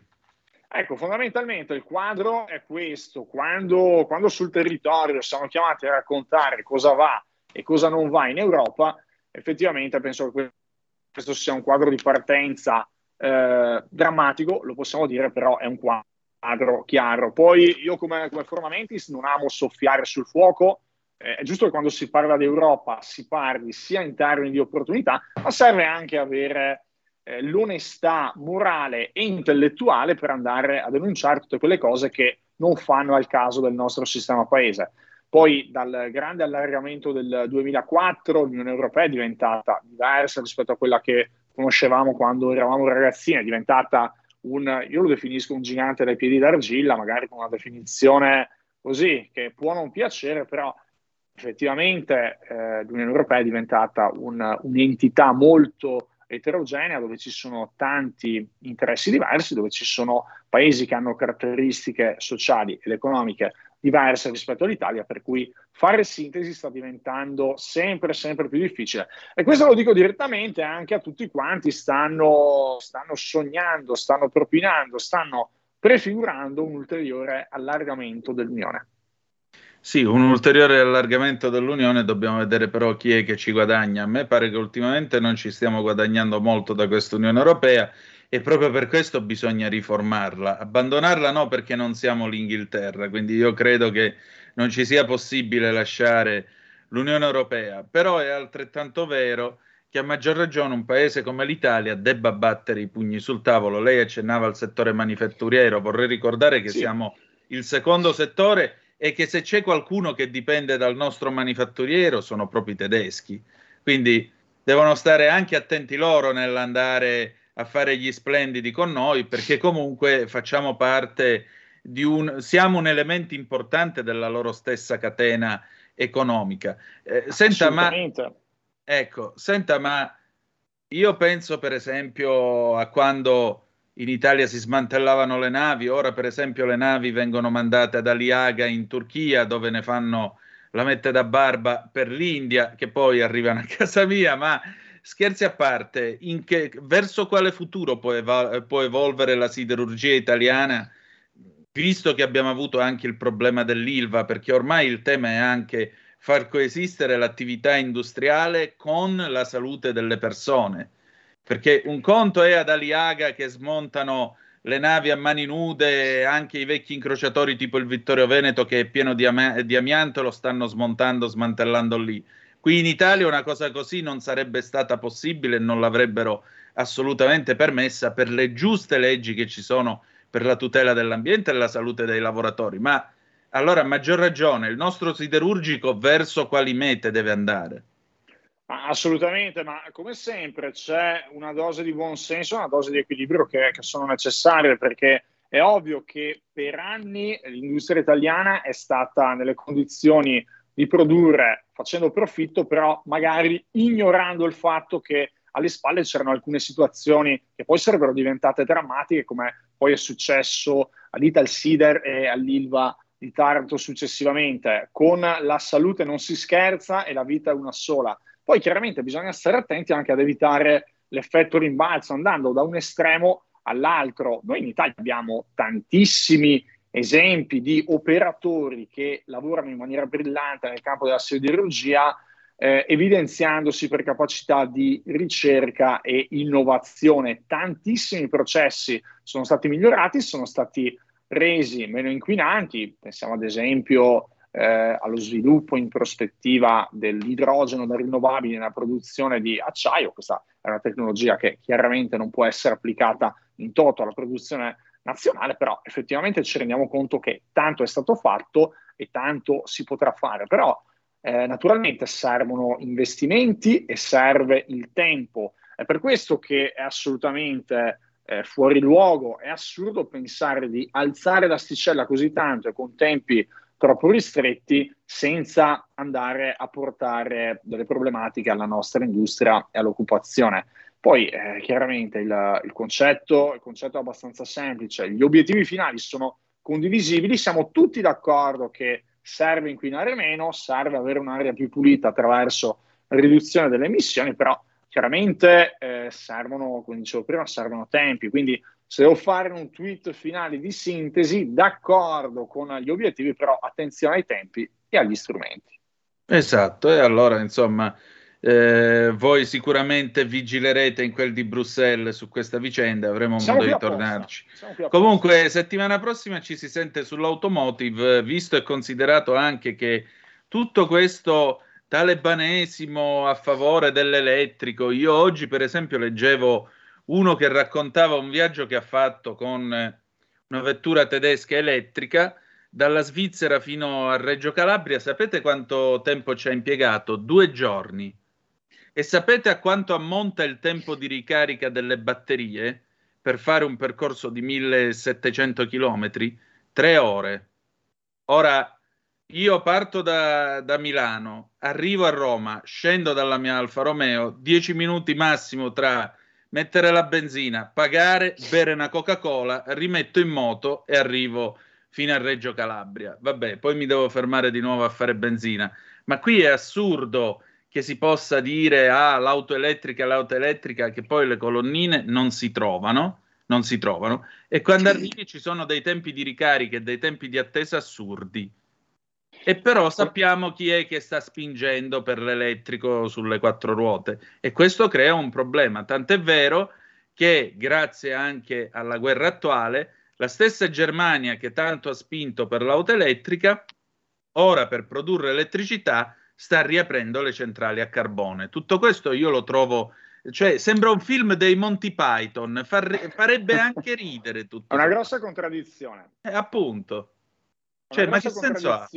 Ecco, fondamentalmente il quadro è questo. Quando, quando sul territorio siamo chiamati a raccontare cosa va e cosa non va in Europa, effettivamente penso che questo sia un quadro di partenza eh, drammatico, lo possiamo dire, però è un quadro chiaro. Poi io come, come Formamentis non amo soffiare sul fuoco, eh, è giusto che quando si parla d'Europa si parli sia in termini di opportunità, ma serve anche avere eh, l'onestà morale e intellettuale per andare a denunciare tutte quelle cose che non fanno al caso del nostro sistema paese. Poi dal grande allargamento del 2004 l'Unione Europea è diventata diversa rispetto a quella che conoscevamo quando eravamo ragazzini, è diventata un, io lo definisco un gigante dai piedi d'argilla, magari con una definizione così, che può non piacere, però effettivamente eh, l'Unione Europea è diventata un, un'entità molto eterogenea dove ci sono tanti interessi diversi, dove ci sono paesi che hanno caratteristiche sociali ed economiche diverse rispetto all'Italia, per cui fare sintesi sta diventando sempre, sempre più difficile. E questo lo dico direttamente anche a tutti quanti stanno, stanno sognando, stanno propinando, stanno prefigurando un ulteriore allargamento dell'Unione. Sì, un ulteriore allargamento dell'Unione, dobbiamo vedere però chi è che ci guadagna. A me pare che ultimamente non ci stiamo guadagnando molto da questa Unione Europea e proprio per questo bisogna riformarla. Abbandonarla no perché non siamo l'Inghilterra, quindi io credo che non ci sia possibile lasciare l'Unione Europea, però è altrettanto vero che a maggior ragione un paese come l'Italia debba battere i pugni sul tavolo. Lei accennava al settore manifatturiero, vorrei ricordare che sì. siamo il secondo settore e che se c'è qualcuno che dipende dal nostro manifatturiero sono proprio i tedeschi. Quindi devono stare anche attenti loro nell'andare a fare gli splendidi con noi perché comunque facciamo parte di un siamo un elemento importante della loro stessa catena economica. Eh, senta, ma ecco, senta, ma io penso per esempio a quando in Italia si smantellavano le navi, ora per esempio le navi vengono mandate ad Aliaga in Turchia dove ne fanno la mette da barba per l'India che poi arrivano a casa mia, ma scherzi a parte, che, verso quale futuro può, eva- può, evolvere la siderurgia italiana, visto che abbiamo avuto anche il problema dell'ILVA, perché ormai il tema è anche far coesistere l'attività industriale con la salute delle persone. Perché un conto è ad Aliaga che smontano le navi a mani nude, anche i vecchi incrociatori tipo il Vittorio Veneto che è pieno di, am- di amianto lo stanno smontando, smantellando lì Qui in Italia una cosa così non sarebbe stata possibile non l'avrebbero assolutamente permessa per le giuste leggi che ci sono per la tutela dell'ambiente e la salute dei lavoratori. Ma allora a maggior ragione il nostro siderurgico verso quali mete deve andare? Assolutamente, ma come sempre c'è una dose di buonsenso, una dose di equilibrio che, che sono necessarie perché È ovvio che per anni l'industria italiana è stata nelle condizioni di produrre facendo profitto, però magari ignorando il fatto che alle spalle c'erano alcune situazioni che poi sarebbero diventate drammatiche, come poi è successo all'Ital Sider e all'Ilva di Taranto successivamente. Con la salute non si scherza e la vita è una sola. Poi chiaramente bisogna stare attenti anche ad evitare l'effetto rimbalzo andando da un estremo all'altro. Noi in Italia abbiamo tantissimi esempi di operatori che lavorano in maniera brillante nel campo della siderurgia, eh, evidenziandosi per capacità di ricerca e innovazione. Tantissimi processi sono stati migliorati, sono stati resi meno inquinanti, pensiamo ad esempio eh, allo sviluppo in prospettiva dell'idrogeno da rinnovabili nella produzione di acciaio, questa è una tecnologia che chiaramente non può essere applicata in toto alla produzione nazionale, però effettivamente ci rendiamo conto che tanto è stato fatto e tanto si potrà fare, però eh, naturalmente servono investimenti e serve il tempo. È per questo che è assolutamente eh, fuori luogo, è assurdo pensare di alzare l'asticella così tanto e con tempi troppo ristretti senza andare a portare delle problematiche alla nostra industria e all'occupazione. Poi eh, chiaramente il, il, concetto, il concetto è abbastanza semplice, gli obiettivi finali sono condivisibili, siamo tutti d'accordo che serve inquinare meno, serve avere un'aria più pulita attraverso riduzione delle emissioni, però chiaramente eh, servono, come dicevo prima, servono tempi, quindi se devo fare un tweet finale di sintesi, d'accordo con gli obiettivi, però attenzione ai tempi e agli strumenti. Esatto, e allora insomma eh, voi sicuramente vigilerete in quel di Bruxelles su questa vicenda, avremo Siamo modo di tornarci. Comunque, settimana prossima ci si sente sull'automotive, visto e considerato anche che tutto questo talebanesimo a favore dell'elettrico. Io oggi, per esempio, leggevo uno che raccontava un viaggio che ha fatto con una vettura tedesca elettrica dalla Svizzera fino a Reggio Calabria. Sapete quanto tempo ci ha impiegato? Due giorni e sapete a quanto ammonta il tempo di ricarica delle batterie per fare un percorso di 1700 km? Tre ore. Ora, io parto da, da, Milano, arrivo a Roma, scendo dalla mia Alfa Romeo, 10 minuti massimo tra mettere la benzina, pagare, bere una Coca-Cola, rimetto in moto e arrivo fino a Reggio Calabria. Vabbè, poi mi devo fermare di nuovo a fare benzina. Ma qui è assurdo che si possa dire ah, l'auto elettrica, l'auto elettrica, che poi le colonnine non si trovano, non si trovano, e quando arrivi ci sono dei tempi di ricarica e dei tempi di attesa assurdi. E però sappiamo chi è che sta spingendo per l'elettrico sulle quattro ruote. E questo crea un problema, tant'è vero che grazie anche alla guerra attuale la stessa Germania che tanto ha spinto per l'auto elettrica, ora per produrre elettricità sta riaprendo le centrali a carbone. Tutto questo io lo trovo, cioè sembra un film dei Monty Python, far, farebbe anche ridere tutto. È una grossa contraddizione. Eh, appunto. Cioè, ma che senso ha?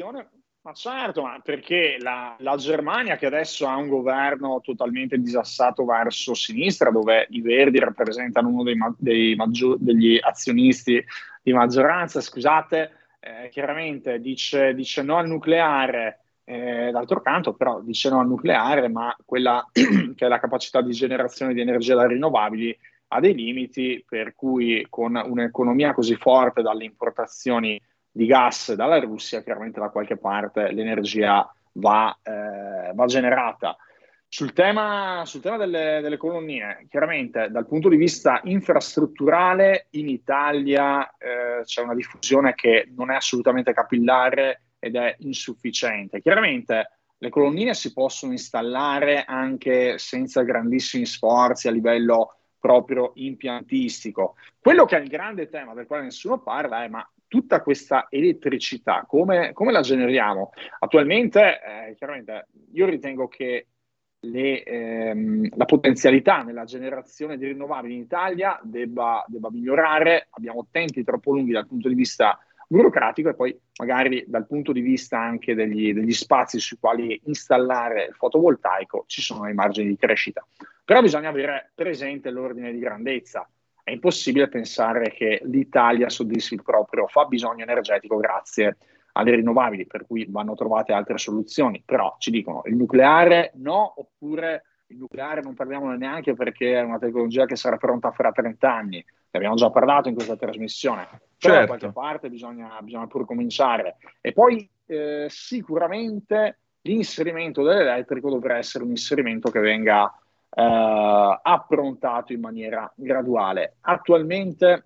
Ma certo, ma perché la, la, Germania che adesso ha un governo totalmente disassato verso sinistra, dove i Verdi rappresentano uno dei, dei maggior, degli azionisti di maggioranza, scusate, eh, chiaramente dice, dice no al nucleare, eh, d'altro canto, però dice no al nucleare, ma quella che è la capacità di generazione di energia da rinnovabili ha dei limiti, per cui con un'economia così forte dalle importazioni di gas dalla Russia, chiaramente da qualche parte l'energia va, eh, va generata. Sul tema, sul tema delle, delle, colonie, chiaramente dal punto di vista infrastrutturale in Italia eh, c'è una diffusione che non è assolutamente capillare ed è insufficiente. Chiaramente le colonnine si possono installare anche senza grandissimi sforzi a livello proprio impiantistico. Quello che è il grande tema del quale nessuno parla è ma tutta questa elettricità come, come la generiamo? Attualmente, eh, chiaramente, io ritengo che le, ehm, la potenzialità nella generazione di rinnovabili in Italia debba, debba migliorare, abbiamo tempi troppo lunghi dal punto di vista burocratico e poi magari dal punto di vista anche degli, degli spazi sui quali installare il fotovoltaico ci sono dei margini di crescita. Però bisogna avere presente l'ordine di grandezza. È è impossibile pensare che l'Italia soddisfi il proprio fabbisogno energetico grazie alle rinnovabili, per cui vanno trovate altre soluzioni. Però ci dicono il nucleare no, oppure il nucleare non parliamone neanche perché è una tecnologia che sarà pronta fra 30 anni. Ne abbiamo già parlato in questa trasmissione. Però certo. da qualche parte bisogna, bisogna pure cominciare. E poi eh, sicuramente l'inserimento dell'elettrico dovrà essere un inserimento che venga eh, approntato in maniera graduale. Attualmente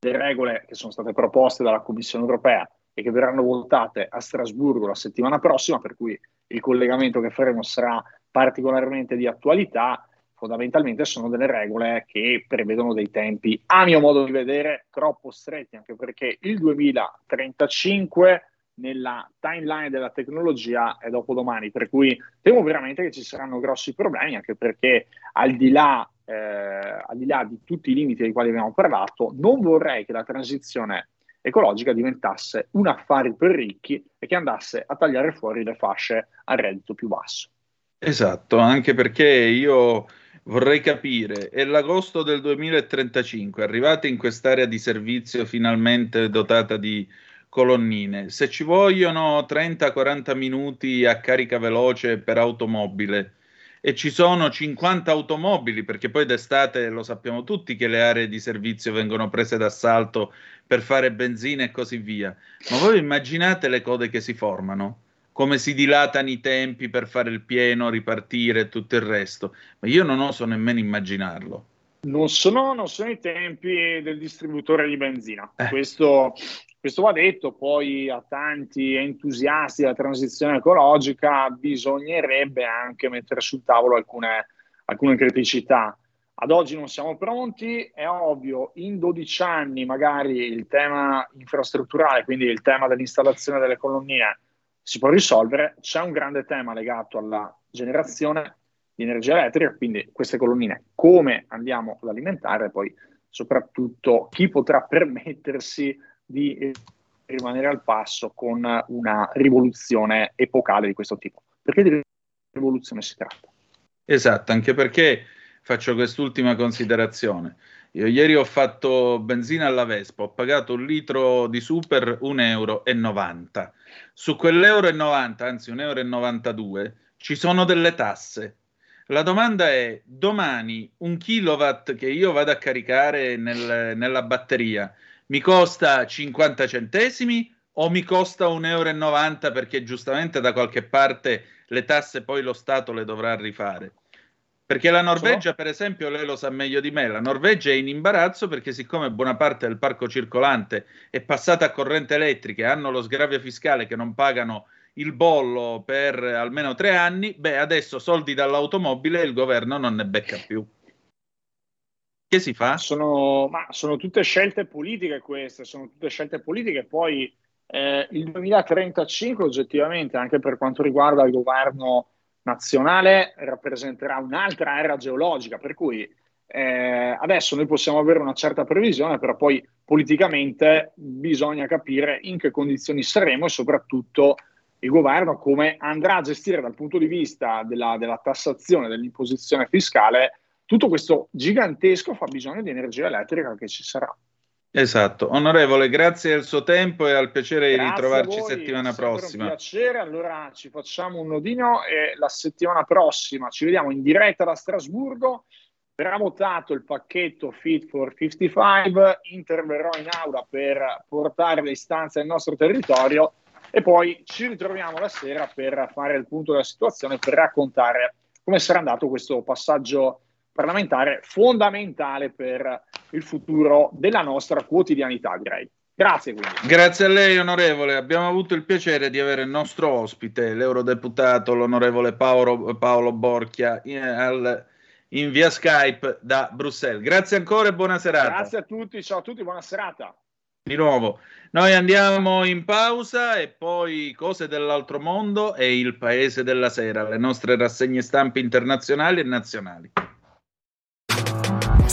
le regole che sono state proposte dalla Commissione europea e che verranno votate a Strasburgo la settimana prossima, per cui il collegamento che faremo sarà particolarmente di attualità, fondamentalmente sono delle regole che prevedono dei tempi, a mio modo di vedere, troppo stretti, anche perché il 2035 nella timeline della tecnologia è dopodomani, per cui temo veramente che ci saranno grossi problemi, anche perché al di là, eh, al di, là di tutti i limiti dei quali abbiamo parlato, non vorrei che la transizione ecologica diventasse un affare per ricchi e che andasse a tagliare fuori le fasce a reddito più basso. Esatto, anche perché io vorrei capire, è l'agosto del 2035, arrivate in quest'area di servizio finalmente dotata di colonnine. Se ci vogliono 30-40 minuti a carica veloce per automobile e ci sono 50 automobili, perché poi d'estate lo sappiamo tutti che le aree di servizio vengono prese d'assalto per fare benzina e così via. Ma voi immaginate le code che si formano? Come si dilatano i tempi per fare il pieno, ripartire e tutto il resto? Ma io non oso nemmeno immaginarlo. Non sono, non sono i tempi del distributore di benzina. Eh. Questo questo va detto, poi a tanti entusiasti della transizione ecologica bisognerebbe anche mettere sul tavolo alcune, alcune criticità. Ad oggi non siamo pronti, è ovvio, in 12 anni magari il tema infrastrutturale, quindi il tema dell'installazione delle colonnine, si può risolvere. C'è un grande tema legato alla generazione di energia elettrica, quindi queste colonnine come andiamo ad alimentare, poi soprattutto chi potrà permettersi di rimanere al passo con una rivoluzione epocale di questo tipo. Perché di rivoluzione si tratta? Esatto, anche perché faccio quest'ultima considerazione. Io ieri ho fatto benzina alla Vespa, ho pagato un litro di super 1,90 euro. Su quell'euro e 90, anzi 1,92 euro, ci sono delle tasse. La domanda è, domani un kilowatt che io vado a caricare nel, nella batteria mi costa 50 centesimi o mi costa 1,90 euro perché giustamente da qualche parte le tasse poi lo Stato le dovrà rifare? Perché la Norvegia, per esempio, lei lo sa meglio di me, la Norvegia è in imbarazzo perché siccome buona parte del parco circolante è passata a corrente elettrica e hanno lo sgravio fiscale che non pagano il bollo per almeno tre anni, beh, adesso soldi dall'automobile il governo non ne becca più. Che si fa? Sono, ma sono tutte scelte politiche queste, sono tutte scelte politiche. Poi eh, il 2035 oggettivamente, anche per quanto riguarda il governo nazionale, rappresenterà un'altra era geologica, per cui eh, adesso noi possiamo avere una certa previsione, però poi politicamente bisogna capire in che condizioni saremo e soprattutto il governo come andrà a gestire dal punto di vista della, della tassazione, dell'imposizione fiscale tutto questo gigantesco fa bisogno di energia elettrica che ci sarà. Esatto, onorevole, grazie del suo tempo e al piacere grazie di ritrovarci settimana prossima. Un piacere, allora ci facciamo un nodino e la settimana prossima ci vediamo in diretta da Strasburgo. Verrà votato il pacchetto Fit for 55, interverrò in aula per portare le istanze nel nostro territorio e poi ci ritroviamo la sera per fare il punto della situazione, per raccontare come sarà andato questo passaggio parlamentare fondamentale per il futuro della nostra quotidianità, direi. Grazie. Quindi. Grazie a lei, onorevole. Abbiamo avuto il piacere di avere il nostro ospite, l'eurodeputato, l'onorevole Paolo, Paolo Borchia, in, al, in, via Skype da Bruxelles. Grazie ancora e buona serata. Grazie a tutti, ciao a tutti, buona serata. Di nuovo, noi andiamo in pausa e poi cose dell'altro mondo e il paese della sera, le nostre rassegne stampe internazionali e nazionali.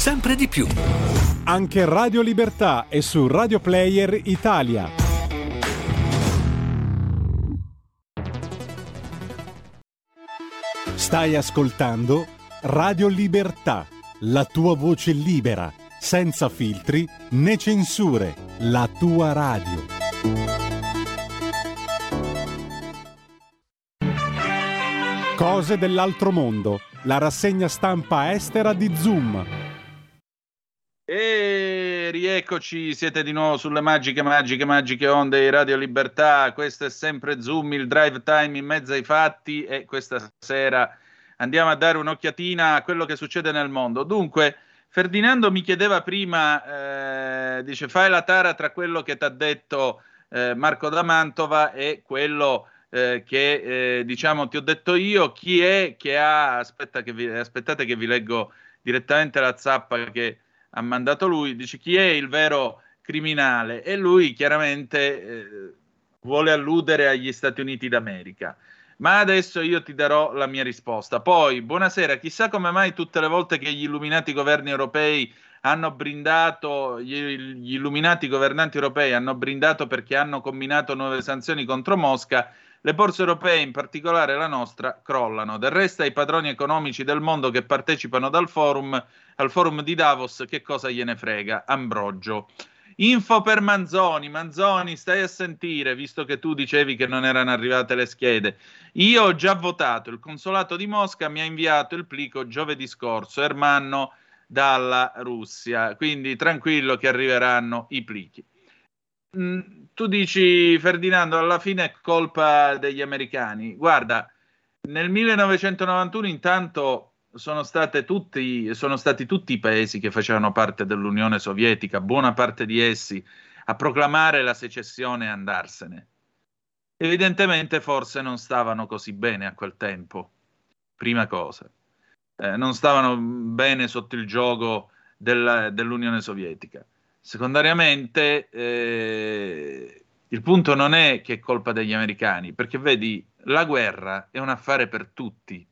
sempre di più. Anche Radio Libertà è su Radio Player Italia. Stai ascoltando Radio Libertà, la tua voce libera, senza filtri né censure, la tua radio. Cose dell'altro mondo, la rassegna stampa estera di Zoom. E rieccoci, siete di nuovo sulle magiche, magiche, magiche onde di Radio Libertà. Questo è sempre Zoom, il drive time in mezzo ai fatti. E questa sera andiamo a dare un'occhiatina a quello che succede nel mondo. Dunque, Ferdinando mi chiedeva prima, eh, dice, fai la tara tra quello che ti ha detto eh, Marco da Mantova e quello eh, che eh, diciamo ti ho detto io. Chi è che ha, aspetta che vi, aspettate che vi leggo direttamente la zappa che ha mandato lui, dice chi è il vero criminale e lui chiaramente eh, vuole alludere agli Stati Uniti d'America. Ma adesso io ti darò la mia risposta. Poi, buonasera, chissà come mai tutte le volte che gli illuminati governi europei hanno brindato, gli, gli illuminati governanti europei hanno brindato perché hanno combinato nuove sanzioni contro Mosca, le borse europee, in particolare la nostra, crollano. Del resto, ai padroni economici del mondo che partecipano forum, al forum di Davos, che cosa gliene frega? Ambrogio. Info per Manzoni. Manzoni, stai a sentire, visto che tu dicevi che non erano arrivate le schede. Io ho già votato. Il consolato di Mosca mi ha inviato il plico giovedì scorso, Ermanno dalla Russia. Quindi tranquillo che arriveranno i plichi. Mm, tu dici, Ferdinando, alla fine è colpa degli americani. Guarda, nel 1991 intanto sono, tutti, sono stati tutti i paesi che facevano parte dell'Unione Sovietica, buona parte di essi, a proclamare la secessione e andarsene. Evidentemente forse non stavano così bene a quel tempo, prima cosa. Eh, non stavano bene sotto il gioco del, dell'Unione Sovietica. Secondariamente, eh, il punto non è che è colpa degli americani, perché vedi, la guerra è un affare per tutti.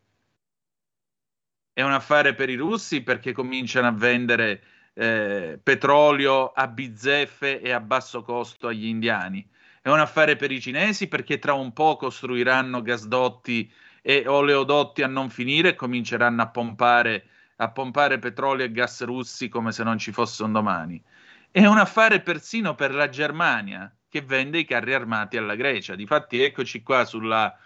È un affare per i russi perché cominciano a vendere eh, petrolio a bizzeffe e a basso costo agli indiani. È un affare per i cinesi perché tra un po' costruiranno gasdotti e oleodotti a non finire e cominceranno a pompare, a pompare petrolio e gas russi come se non ci fosse un domani. È un affare persino per la Germania che vende i carri armati alla Grecia. Difatti, eccoci qua sulla,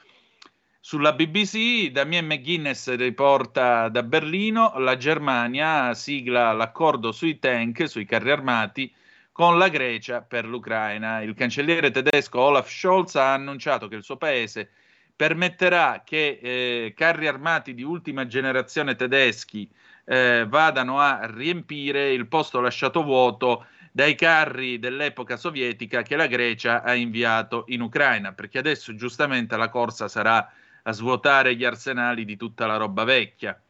sulla BBC. Damien McGuinness riporta da Berlino: la Germania sigla l'accordo sui tank, sui carri armati, con la Grecia per l'Ucraina. Il cancelliere tedesco Olaf Scholz ha annunciato che il suo paese permetterà che eh, carri armati di ultima generazione tedeschi eh, vadano a riempire il posto lasciato vuoto dai carri dell'epoca sovietica che la Grecia ha inviato in Ucraina, perché adesso giustamente la corsa sarà a svuotare gli arsenali di tutta la roba vecchia.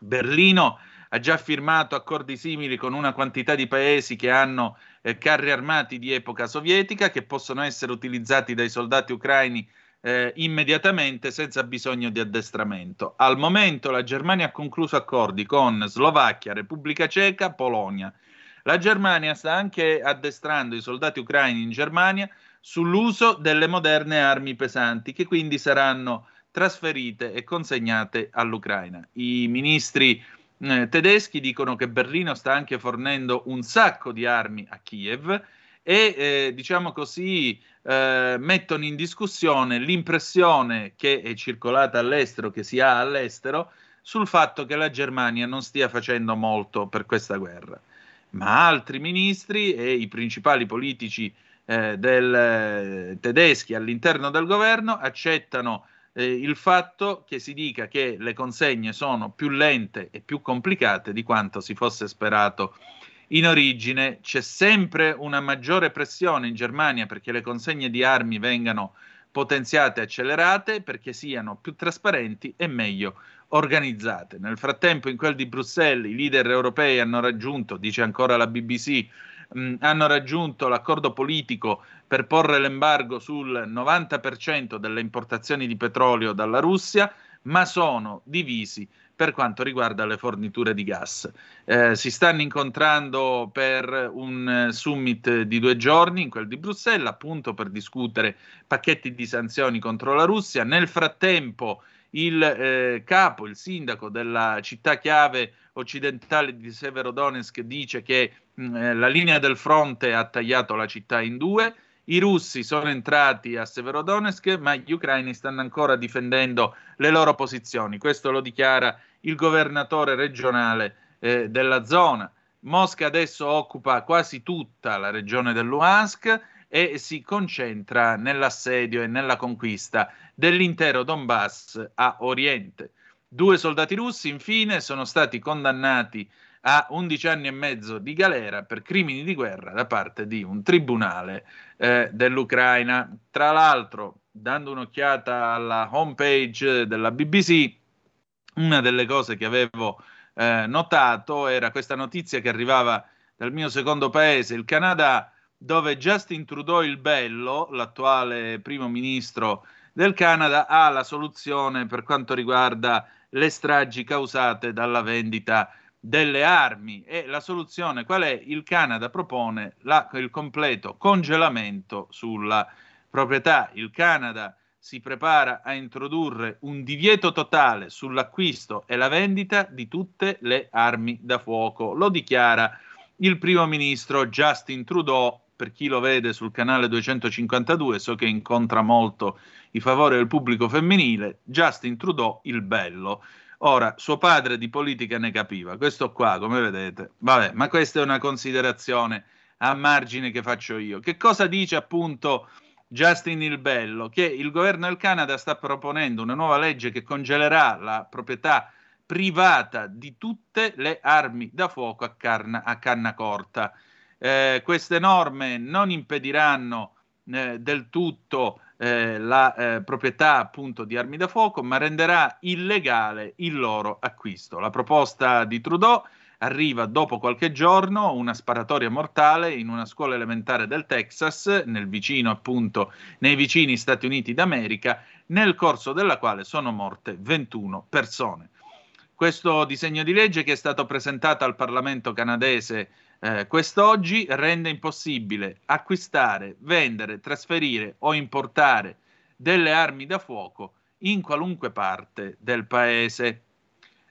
Berlino ha già firmato accordi simili con una quantità di paesi che hanno eh, carri armati di epoca sovietica che possono essere utilizzati dai soldati ucraini eh, immediatamente senza bisogno di addestramento. Al momento la Germania ha concluso accordi con Slovacchia, Repubblica Ceca, Polonia. La Germania sta anche addestrando i soldati ucraini in Germania sull'uso delle moderne armi pesanti che quindi saranno trasferite e consegnate all'Ucraina. I ministri eh, tedeschi dicono che Berlino sta anche fornendo un sacco di armi a Kiev e eh, diciamo così eh, mettono in discussione l'impressione che è circolata all'estero, che si ha all'estero, sul fatto che la Germania non stia facendo molto per questa guerra. Ma altri ministri e i principali politici eh, del, eh, tedeschi all'interno del governo accettano eh, il fatto che si dica che le consegne sono più lente e più complicate di quanto si fosse sperato in origine. C'è sempre una maggiore pressione in Germania perché le consegne di armi vengano potenziate e accelerate, perché siano più trasparenti e meglio organizzate. Nel frattempo, in quel di Bruxelles, i leader europei hanno raggiunto, dice ancora la BBC, mh, hanno raggiunto l'accordo politico per porre l'embargo sul 90% delle importazioni di petrolio dalla Russia, ma sono divisi per quanto riguarda le forniture di gas. Eh, si stanno incontrando per un summit di due giorni, in quel di Bruxelles, appunto per discutere pacchetti di sanzioni contro la Russia. Nel frattempo il eh, capo, il sindaco della città chiave occidentale di Severodonetsk dice che mh, mm, eh, la linea del fronte ha tagliato la città in due. I russi sono entrati a Severodonetsk, ma gli ucraini stanno ancora difendendo le loro posizioni. Questo lo dichiara il governatore regionale eh, della zona. Mosca adesso occupa quasi tutta la regione del Luhansk e si concentra nell'assedio e nella conquista dell'intero Donbass a oriente. Due soldati russi, infine, sono stati condannati a 11 anni e mezzo di galera per crimini di guerra da parte di un tribunale eh, dell'Ucraina. Tra l'altro, dando un'occhiata alla homepage della BBC, una delle cose che avevo eh, notato era questa notizia che arrivava dal mio secondo paese, il Canada, dove Justin Trudeau il Bello, l'attuale primo ministro del Canada, ha la soluzione per quanto riguarda le stragi causate dalla vendita delle armi. E la soluzione qual è? Il Canada propone la, il completo congelamento sulla proprietà. Il Canada si prepara a introdurre un divieto totale sull'acquisto e la vendita di tutte le armi da fuoco. Lo dichiara il primo ministro Justin Trudeau per chi lo vede sul canale 252, so che incontra molto i favori del pubblico femminile, Justin Trudeau il bello. Ora, suo padre di politica ne capiva, questo qua, come vedete, vabbè, ma questa è una considerazione a margine che faccio io. Che cosa dice appunto Justin il Bello? Che il governo del Canada sta proponendo una nuova legge che congelerà la proprietà privata di tutte le armi da fuoco a, carna, a canna corta eh, queste norme non impediranno eh, del tutto eh, la eh, proprietà appunto di armi da fuoco, ma renderà illegale il loro acquisto. La proposta di Trudeau arriva dopo qualche giorno una sparatoria mortale in una scuola elementare del Texas, nel vicino appunto, nei vicini Stati Uniti d'America, nel corso della quale sono morte 21 persone. Questo disegno di legge che è stato presentato al Parlamento canadese eh, quest'oggi rende impossibile acquistare, vendere, trasferire o importare delle armi da fuoco in qualunque parte del paese.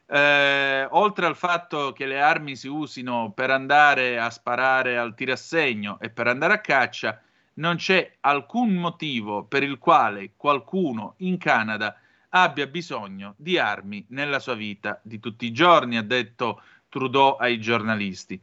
Eh, oltre al fatto che le armi si usino per andare a sparare al tirassegno e per andare a caccia, non c'è alcun motivo per il quale qualcuno in Canada abbia bisogno di armi nella sua vita di tutti i giorni, ha detto Trudeau ai giornalisti.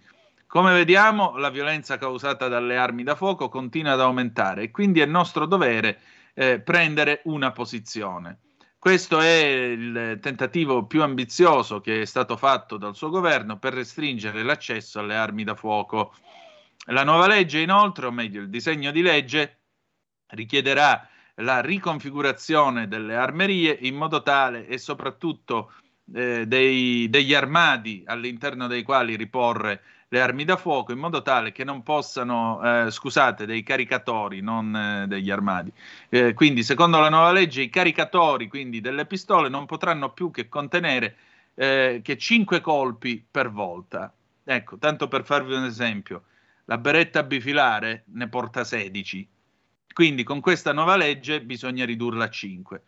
Come vediamo, la violenza causata dalle armi da fuoco continua ad aumentare e quindi è nostro dovere eh, prendere una posizione. Questo è il tentativo più ambizioso che è stato fatto dal suo governo per restringere l'accesso alle armi da fuoco. La nuova legge, inoltre, o meglio il disegno di legge, richiederà la riconfigurazione delle armerie in modo tale e soprattutto eh, dei, degli armadi all'interno dei quali riporre le armi da fuoco in modo tale che non possano, eh, scusate, dei caricatori, non eh, degli armadi. Eh, quindi, secondo la nuova legge, i caricatori quindi delle pistole non potranno più che contenere eh, che 5 colpi per volta. Ecco, tanto per farvi un esempio, la beretta bifilare ne porta 16. Quindi con questa nuova legge bisogna ridurla a 5.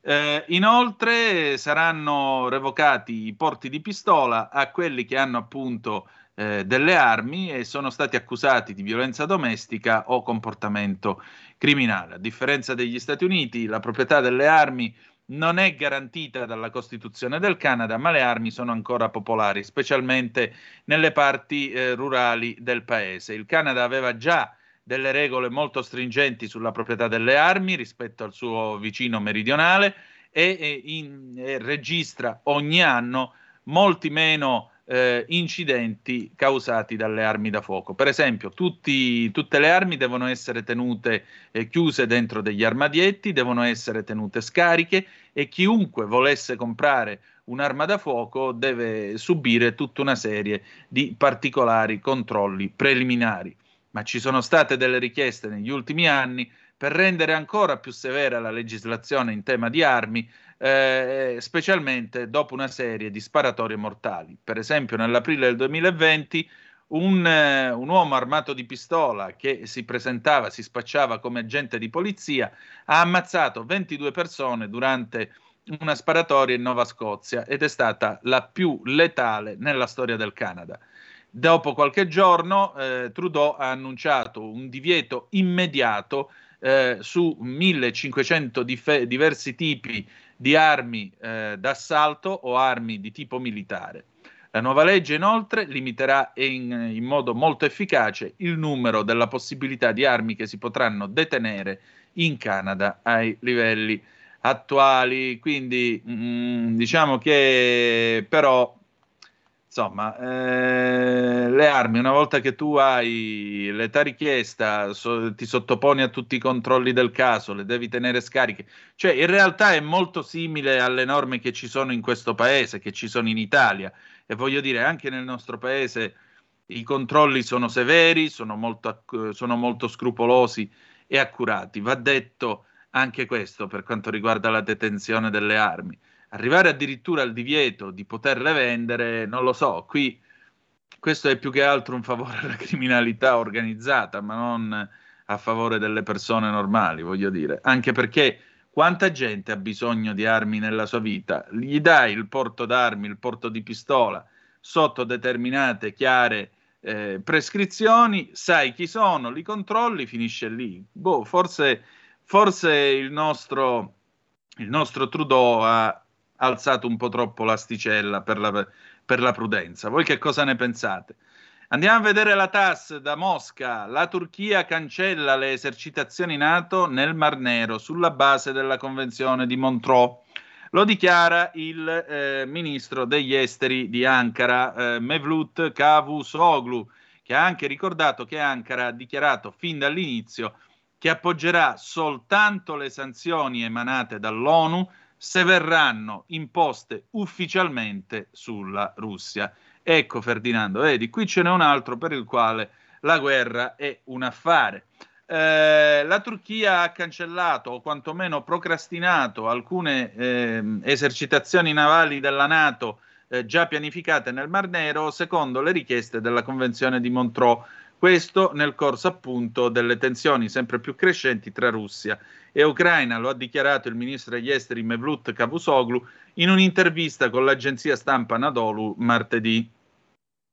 Eh, inoltre saranno revocati i porti di pistola a quelli che hanno appunto eh, delle armi e sono stati accusati di violenza domestica o comportamento criminale. A differenza degli Stati Uniti, la proprietà delle armi non è garantita dalla Costituzione del Canada, ma le armi sono ancora popolari, specialmente nelle parti eh, rurali del paese. Il Canada aveva già delle regole molto stringenti sulla proprietà delle armi rispetto al suo vicino meridionale e, e, in, e registra ogni anno molti meno eh, incidenti causati dalle armi da fuoco. Per esempio, tutti, tutte le armi devono essere tenute eh, chiuse dentro degli armadietti, devono essere tenute scariche e chiunque volesse comprare un'arma da fuoco deve subire tutta una serie di particolari controlli preliminari. Ma ci sono state delle richieste negli ultimi anni per rendere ancora più severa la legislazione in tema di armi, eh, specialmente dopo una serie di sparatorie mortali. Per esempio, nell'aprile del 2020 un, eh, un, uomo armato di pistola che si presentava, si spacciava come agente di polizia, ha ammazzato 22 persone durante una sparatoria in Nova Scozia ed è stata la più letale nella storia del Canada. Dopo qualche giorno eh, Trudeau ha annunciato un divieto immediato eh, su 1500 dif- diversi tipi di armi eh, d'assalto o armi di tipo militare. La nuova legge inoltre limiterà in, in, modo molto efficace il numero della possibilità di armi che si potranno detenere in Canada ai livelli attuali. Quindi mm, diciamo che però insomma, eh, le armi, una volta che tu hai l'età richiesta, so, ti sottoponi a tutti i controlli del caso, le devi tenere scariche. Cioè, in realtà è molto simile alle norme che ci sono in questo paese, che ci sono in Italia. E voglio dire, anche nel nostro paese i controlli sono severi, sono molto, sono molto scrupolosi e accurati. Va detto anche questo per quanto riguarda la detenzione delle armi arrivare addirittura al divieto di poterle vendere, non lo so, qui questo è più che altro un favore alla criminalità organizzata, ma non a favore delle persone normali, voglio dire, anche perché quanta gente ha bisogno di armi nella sua vita? Gli dai il porto d'armi, il porto di pistola sotto determinate chiare eh, prescrizioni, sai chi sono, li controlli, finisce lì. Boh, forse, forse il nostro, il nostro Trudeau ha alzato un po' troppo l'asticella per la, per la prudenza. Voi che cosa ne pensate? Andiamo a vedere la TAS da Mosca. La Turchia cancella le esercitazioni NATO nel Mar Nero sulla base della Convenzione di Montreux. Lo dichiara il eh, ministro degli esteri di Ankara, eh, Mevlut Cavusoglu, che ha anche ricordato che Ankara ha dichiarato fin dall'inizio che appoggerà soltanto le sanzioni emanate dall'ONU se verranno imposte ufficialmente sulla Russia. Ecco Ferdinando, vedi, qui ce n'è un altro per il quale la guerra è un affare. Eh, la Turchia ha cancellato o quantomeno procrastinato alcune eh, esercitazioni navali della Nato eh, già pianificate nel Mar Nero secondo le richieste della Convenzione di Montreux. Questo nel corso appunto delle tensioni sempre più crescenti tra Russia e Ucraina, lo ha dichiarato il ministro degli esteri Mevlut Cavusoglu in un'intervista con l'agenzia stampa Nadolu martedì.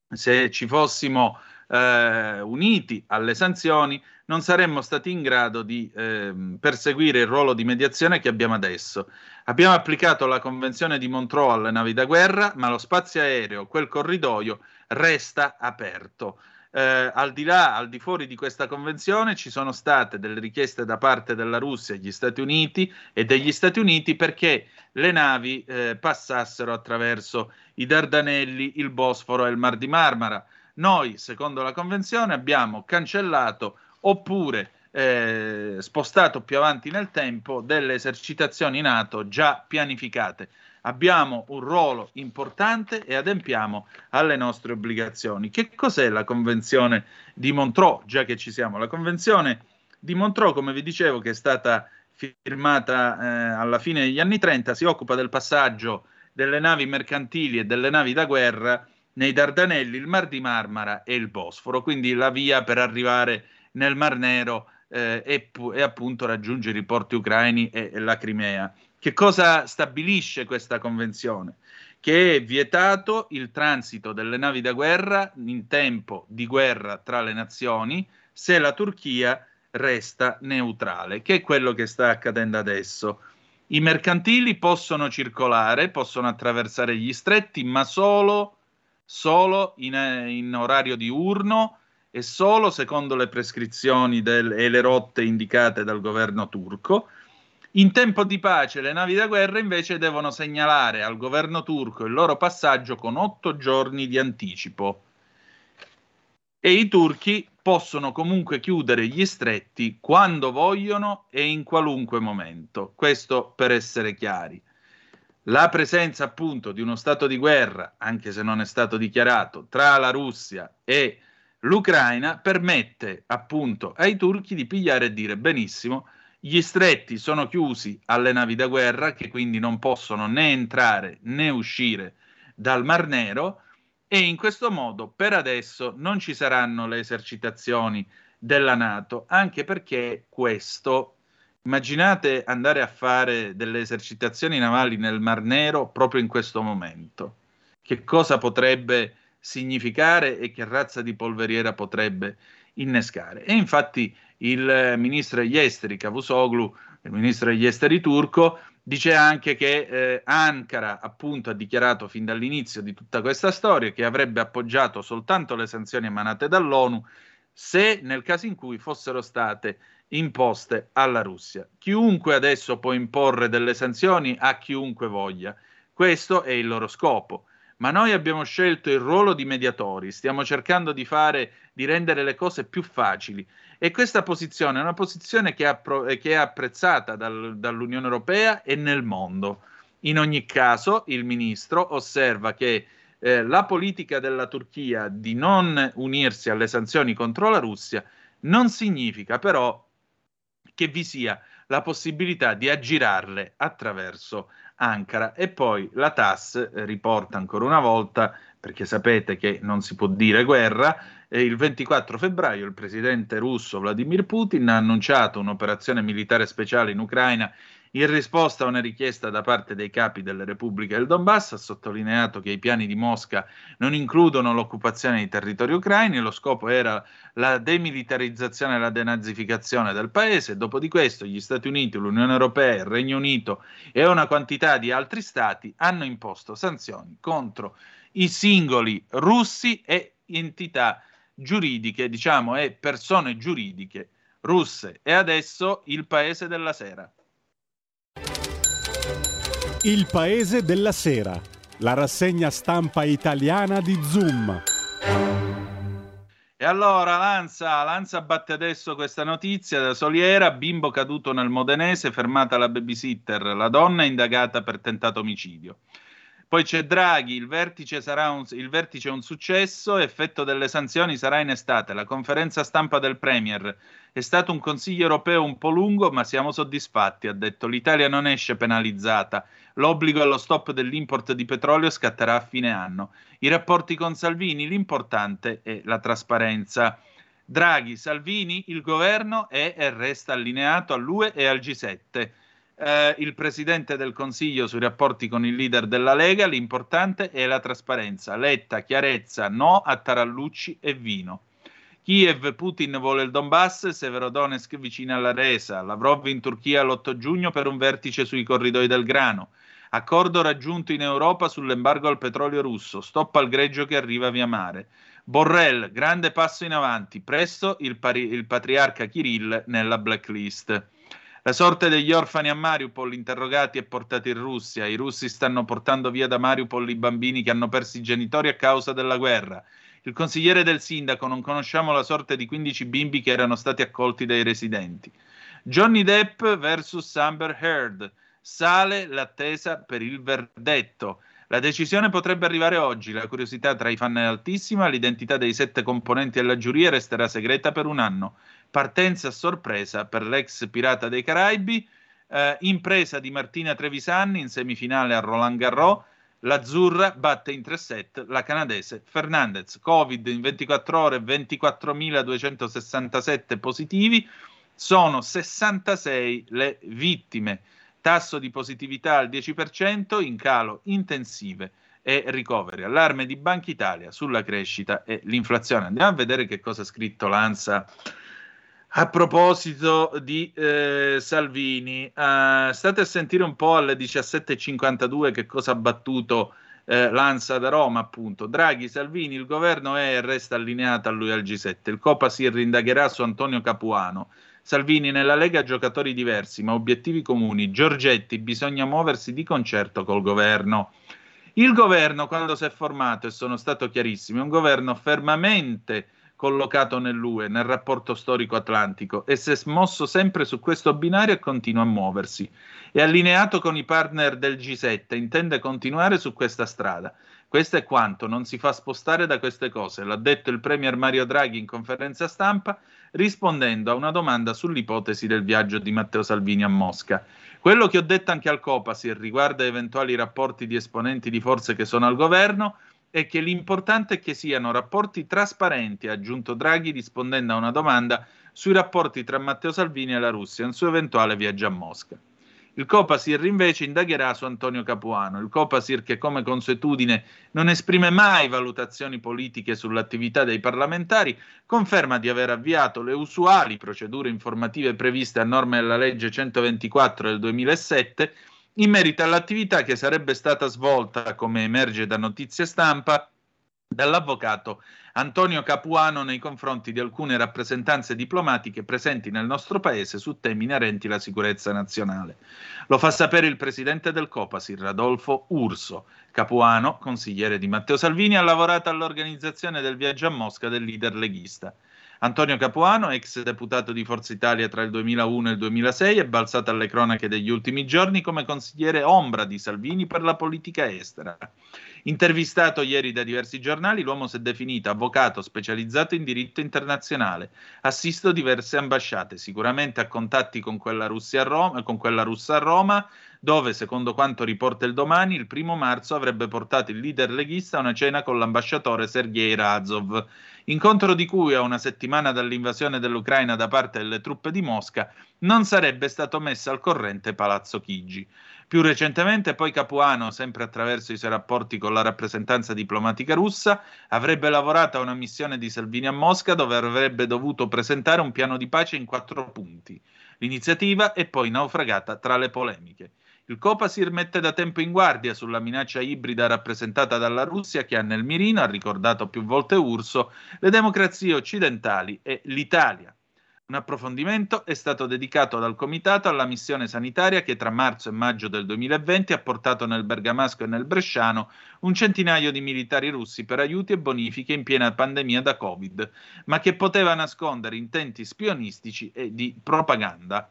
Se ci fossimo eh, uniti alle sanzioni, non saremmo stati in grado di eh, perseguire il ruolo di mediazione che abbiamo adesso. Abbiamo applicato la Convenzione di Montreux alle navi da guerra, ma lo spazio aereo, quel corridoio, resta aperto eh, al di là, al di fuori di questa convenzione, ci sono state delle richieste da parte della Russia agli Stati Uniti e degli Stati Uniti perché le navi eh, passassero attraverso i Dardanelli, il Bosforo e il Mar di Marmara. Noi, secondo la convenzione, abbiamo cancellato oppure eh, spostato più avanti nel tempo delle esercitazioni NATO già pianificate abbiamo un ruolo importante e adempiamo alle nostre obbligazioni. Che cos'è la Convenzione di Montreux, già che ci siamo? La Convenzione di Montreux, come vi dicevo, che è stata firmata eh, alla fine degli anni 30, si occupa del passaggio delle navi mercantili e delle navi da guerra nei Dardanelli, il Mar di Marmara e il Bosforo, quindi la via per arrivare nel Mar Nero eh, e, e, appunto raggiungere i porti ucraini e, e la Crimea. Che cosa stabilisce questa convenzione? Che è vietato il transito delle navi da guerra in tempo di guerra tra le nazioni se la Turchia resta neutrale, che è quello che sta accadendo adesso. I mercantili possono circolare, possono attraversare gli stretti, ma solo, solo in, in orario diurno e solo secondo le prescrizioni del, e le rotte indicate dal governo turco In tempo di pace le navi da guerra invece devono segnalare al governo turco il loro passaggio con otto giorni di anticipo e i turchi possono comunque chiudere gli stretti quando vogliono e in qualunque momento. Questo per essere chiari. La presenza appunto di uno stato di guerra, anche se non è stato dichiarato, tra la Russia e l'Ucraina permette appunto ai turchi di pigliare e dire benissimo, gli stretti sono chiusi alle navi da guerra che quindi non possono né entrare né uscire dal Mar Nero e in questo modo per adesso non ci saranno le esercitazioni della Nato, anche perché questo, immaginate andare a fare delle esercitazioni navali nel Mar Nero proprio in questo momento. Che cosa potrebbe significare e che razza di polveriera potrebbe innescare? E infatti il ministro degli esteri Cavusoglu, il ministro degli esteri turco, Dice anche che eh, Ankara appunto ha dichiarato fin dall'inizio di tutta questa storia che avrebbe appoggiato soltanto le sanzioni emanate dall'ONU se nel caso in cui fossero state imposte alla Russia. Chiunque adesso può imporre delle sanzioni a chiunque voglia. Questo è il loro scopo. Ma noi abbiamo scelto il ruolo di mediatori, stiamo cercando di fare, di rendere le cose più facili e questa posizione è una posizione che, appro- che è apprezzata dal, dall'Unione Europea e nel mondo. In ogni caso, il ministro osserva che eh, la politica della Turchia di non unirsi alle sanzioni contro la Russia non significa però che vi sia la possibilità di aggirarle attraverso Ankara. E poi la TAS eh, riporta ancora una volta, perché sapete che non si può dire guerra, eh, il 24 febbraio il presidente russo Vladimir Putin ha annunciato un'operazione militare speciale in Ucraina in risposta a una richiesta da parte dei capi delle repubbliche del Donbass, ha sottolineato che i piani di Mosca non includono l'occupazione dei territori ucraini, lo scopo era la demilitarizzazione e la denazificazione del paese. Dopo di questo gli Stati Uniti, l'Unione Europea, il Regno Unito e una quantità di altri stati hanno imposto sanzioni contro i singoli russi e entità giuridiche, diciamo, e persone giuridiche russe. E adesso il paese della sera. Il paese della sera, la rassegna stampa italiana di Zoom. E allora Lanza, Lanza batte adesso questa notizia da Soliera, bimbo caduto nel Modenese, fermata la babysitter, la donna indagata per tentato omicidio. Poi c'è Draghi, il vertice, sarà un, il vertice è un successo, effetto delle sanzioni sarà in estate. La conferenza stampa del Premier è stato un consiglio europeo un po' lungo, ma siamo soddisfatti, ha detto. L'Italia non esce penalizzata. L'obbligo allo stop dell'import di petrolio scatterà a fine anno. I rapporti con Salvini, l'importante è la trasparenza. Draghi, Salvini, il governo è e resta allineato all'UE e al G7 eh, il presidente del Consiglio sui rapporti con il leader della Lega, l'importante è la trasparenza. Letta, chiarezza, no a tarallucci e vino. Kiev, Putin vuole il Donbass, Severodonetsk vicino alla resa, Lavrov in Turchia l'8 giugno per un vertice sui corridoi del grano. Accordo raggiunto in Europa sull'embargo al petrolio russo, stop al greggio che arriva via mare. Borrell, grande passo in avanti, presto il, pari- il patriarca Kirill nella blacklist. La sorte degli orfani a Mariupol, interrogati e portati in Russia. I russi stanno portando via da Mariupol i bambini che hanno perso i genitori a causa della guerra. Il consigliere del sindaco, non conosciamo la sorte di 15 bimbi che erano stati accolti dai residenti. Johnny Depp vs Amber Heard. Sale l'attesa per il verdetto. La decisione potrebbe arrivare oggi. La curiosità tra i fan è altissima. L'identità dei sette componenti della giuria resterà segreta per un anno partenza a sorpresa per l'ex Pirata dei Caraibi, eh, impresa di Martina Trevisanni in semifinale a Roland Garros, l'Azzurra batte in 3 set la canadese Fernandez. Covid in 24 ore 24.267 positivi, sono 66 le vittime. Tasso di positività al 10%, in calo intensive e ricoveri. Allarme di Banca Italia sulla crescita e l'inflazione. Andiamo a vedere che cosa ha scritto l'ANSA a proposito di eh, Salvini, uh, state a sentire un po' alle 17.52 che cosa ha battuto eh, l'Ansa da Roma, appunto. Draghi, Salvini, il governo è e resta allineato a lui al G7. Il Copasir indagherà su Antonio Capuano. Salvini nella Lega giocatori diversi ma obiettivi comuni. Giorgetti bisogna muoversi di concerto col governo. Il governo, quando si è formato, e sono stato chiarissimo, è un governo fermamente collocato nell'UE, nel rapporto storico atlantico, e si è mosso sempre su questo binario e continua a muoversi. È allineato con i partner del G7, intende continuare su questa strada. Questo è quanto, non si fa spostare da queste cose, l'ha detto il Premier Mario Draghi in conferenza stampa rispondendo a una domanda sull'ipotesi del viaggio di Matteo Salvini a Mosca. Quello che ho detto anche al Copasir riguarda eventuali rapporti di esponenti di forze che sono al governo è che l'importante è che siano rapporti trasparenti, ha aggiunto Draghi rispondendo a una domanda sui rapporti tra Matteo Salvini e la Russia e un suo eventuale viaggio a Mosca. Il Copasir invece indagherà su Antonio Capuano, il Copasir che come consuetudine non esprime mai valutazioni politiche sull'attività dei parlamentari, conferma di aver avviato le usuali procedure informative previste a norma della legge 124 del 2007 in merito all'attività che sarebbe stata svolta, come emerge da notizie stampa, dall'avvocato Antonio Capuano nei confronti di alcune rappresentanze diplomatiche presenti nel nostro paese su temi inerenti alla sicurezza nazionale. Lo fa sapere il presidente del Copasir, Radolfo Urso. Capuano, consigliere di Matteo Salvini, ha lavorato all'organizzazione del viaggio a Mosca del leader leghista. Antonio Capuano, ex deputato di Forza Italia tra il 2001 e il 2006, è balzato alle cronache degli ultimi giorni come consigliere ombra di Salvini per la politica estera. Intervistato ieri da diversi giornali, l'uomo si è definito avvocato specializzato in diritto internazionale. Assisto diverse ambasciate, sicuramente ha contatti con quella, a Roma, con quella russa a Roma, dove, secondo quanto riporta il domani, il primo marzo avrebbe portato il leader leghista a una cena con l'ambasciatore Sergei Razov incontro di cui a una settimana dall'invasione dell'Ucraina da parte delle truppe di Mosca non sarebbe stato messo al corrente Palazzo Chigi. Più recentemente poi Capuano, sempre attraverso i suoi rapporti con la rappresentanza diplomatica russa, avrebbe lavorato a una missione di Salvini a Mosca dove avrebbe dovuto presentare un piano di pace in quattro punti. L'iniziativa è poi naufragata tra le polemiche. Il Copasir mette da tempo in guardia sulla minaccia ibrida rappresentata dalla Russia che ha nel mirino, ha ricordato più volte Urso, le democrazie occidentali e l'Italia. Un approfondimento è stato dedicato dal Comitato alla missione sanitaria che tra marzo e maggio del 2020 ha portato nel Bergamasco e nel Bresciano un centinaio di militari russi per aiuti e bonifiche in piena pandemia da Covid, ma che poteva nascondere intenti spionistici e di propaganda.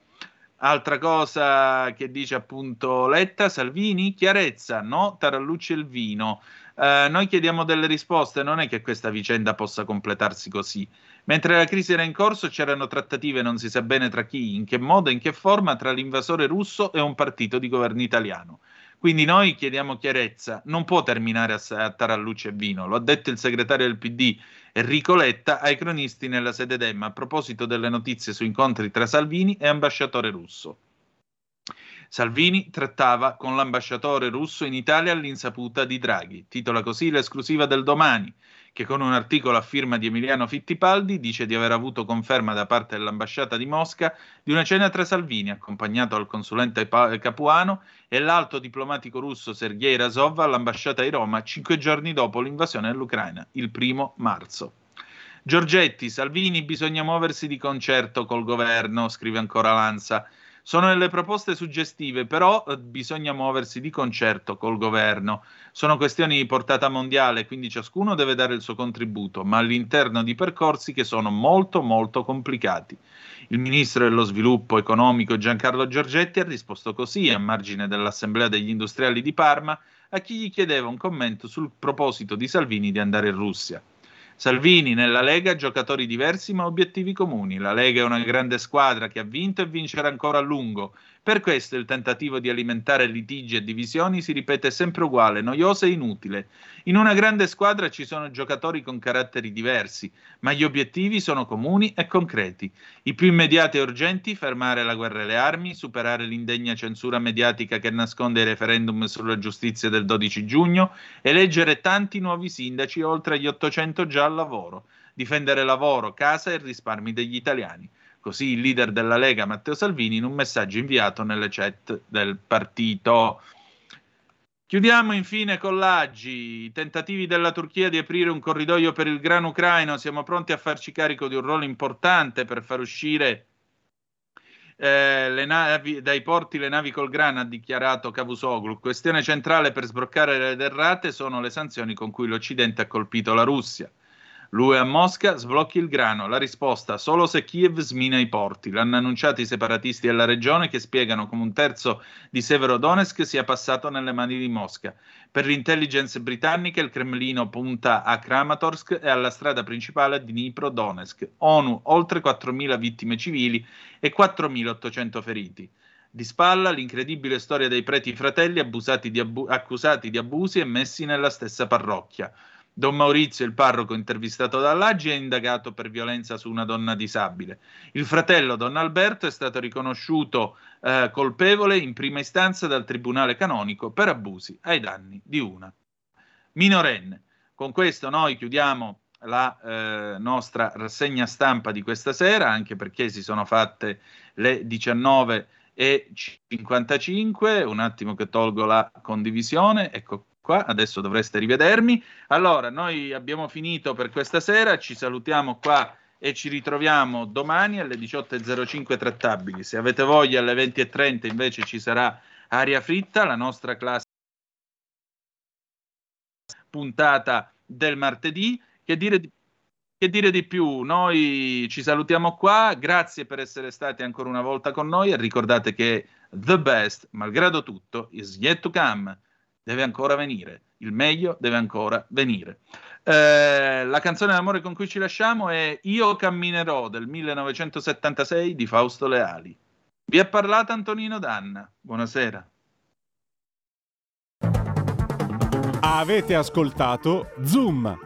Altra cosa che dice appunto Letta, Salvini, chiarezza, no, Tarallucci e il vino. Eh, noi chiediamo delle risposte, non è che questa vicenda possa completarsi così. Mentre la crisi era in corso c'erano trattative non si sa bene tra chi, in che modo e in che forma tra l'invasore russo e un partito di governo italiano. Quindi noi chiediamo chiarezza, non può terminare a, a taralluce e vino, lo ha detto il segretario del PD Enrico Letta ai cronisti nella sede DEM a proposito delle notizie su incontri tra Salvini e ambasciatore russo. Salvini trattava con l'ambasciatore russo in Italia all'insaputa di Draghi. Titola così l'esclusiva del domani che con un articolo a firma di Emiliano Fittipaldi dice di aver avuto conferma da parte dell'ambasciata di Mosca di una cena tra Salvini, accompagnato al consulente Capuano, e l'alto diplomatico russo Sergei Razov all'ambasciata di Roma cinque giorni dopo l'invasione dell'Ucraina, il primo marzo. Giorgetti, Salvini bisogna muoversi di concerto col governo, scrive ancora Lanza. Sono delle proposte suggestive, però eh, bisogna muoversi di concerto col governo. Sono questioni di portata mondiale, quindi ciascuno deve dare il suo contributo, ma all'interno di percorsi che sono molto molto complicati. Il ministro dello sviluppo economico Giancarlo Giorgetti ha risposto così a margine dell'Assemblea degli industriali di Parma a chi gli chiedeva un commento sul proposito di Salvini di andare in Russia. Salvini nella Lega giocatori diversi ma obiettivi comuni. La Lega è una grande squadra che ha vinto e vincerà ancora a lungo. Per questo il tentativo di alimentare litigi e divisioni si ripete sempre uguale, noioso e inutile. In una grande squadra ci sono giocatori con caratteri diversi, ma gli obiettivi sono comuni e concreti. I più immediati e urgenti, fermare la guerra e le armi, superare l'indegna censura mediatica che nasconde i referendum sulla giustizia del 12 giugno, eleggere tanti nuovi sindaci oltre agli 800 già al lavoro, difendere lavoro, casa e risparmi degli italiani. Così il leader della Lega, Matteo Salvini, in un messaggio inviato nelle chat del partito. Chiudiamo infine con l'Aggi, i tentativi della Turchia di aprire un corridoio per il grano ucraino, siamo pronti a farci carico di un ruolo importante per far uscire eh, navi, dai porti le navi col grano, ha dichiarato Cavusoglu. Questione centrale per sbloccare le derrate sono le sanzioni con cui l'Occidente ha colpito la Russia. Lui a Mosca sblocchi il grano. La risposta solo se Kiev smina i porti. L'hanno annunciato i separatisti della regione che spiegano come un terzo di Severodonetsk sia passato nelle mani di Mosca. Per l'intelligence britannica il Cremlino punta a Kramatorsk e alla strada principale di Dnipro-Donetsk. ONU oltre 4.000 vittime civili e 4.800 feriti. Di spalla l'incredibile storia dei preti fratelli abu- accusati di abusi e messi nella stessa parrocchia. Don Maurizio, il parroco intervistato dall'Aggi, è indagato per violenza su una donna disabile. Il fratello, Don Alberto, è stato riconosciuto eh, colpevole in prima istanza dal Tribunale Canonico per abusi ai danni di una minorenne. Con questo noi chiudiamo la eh, nostra rassegna stampa di questa sera, anche perché si sono fatte le 19 e 55. Un attimo che tolgo la condivisione. Ecco qua, adesso dovreste rivedermi. Allora, noi abbiamo finito per questa sera, ci salutiamo qua e ci ritroviamo domani alle 18.05 trattabili. Se avete voglia alle 20.30 invece ci sarà aria fritta, la nostra classe puntata del martedì. Che dire di, che dire di più? Noi ci salutiamo qua, grazie per essere stati ancora una volta con noi e ricordate che the best, malgrado tutto, is yet to come deve ancora venire, il meglio deve ancora venire. Eh, la canzone d'amore con cui ci lasciamo è Io camminerò del 1976 di Fausto Leali. Vi ha parlato Antonino Danna. Buonasera. Avete ascoltato Zoom,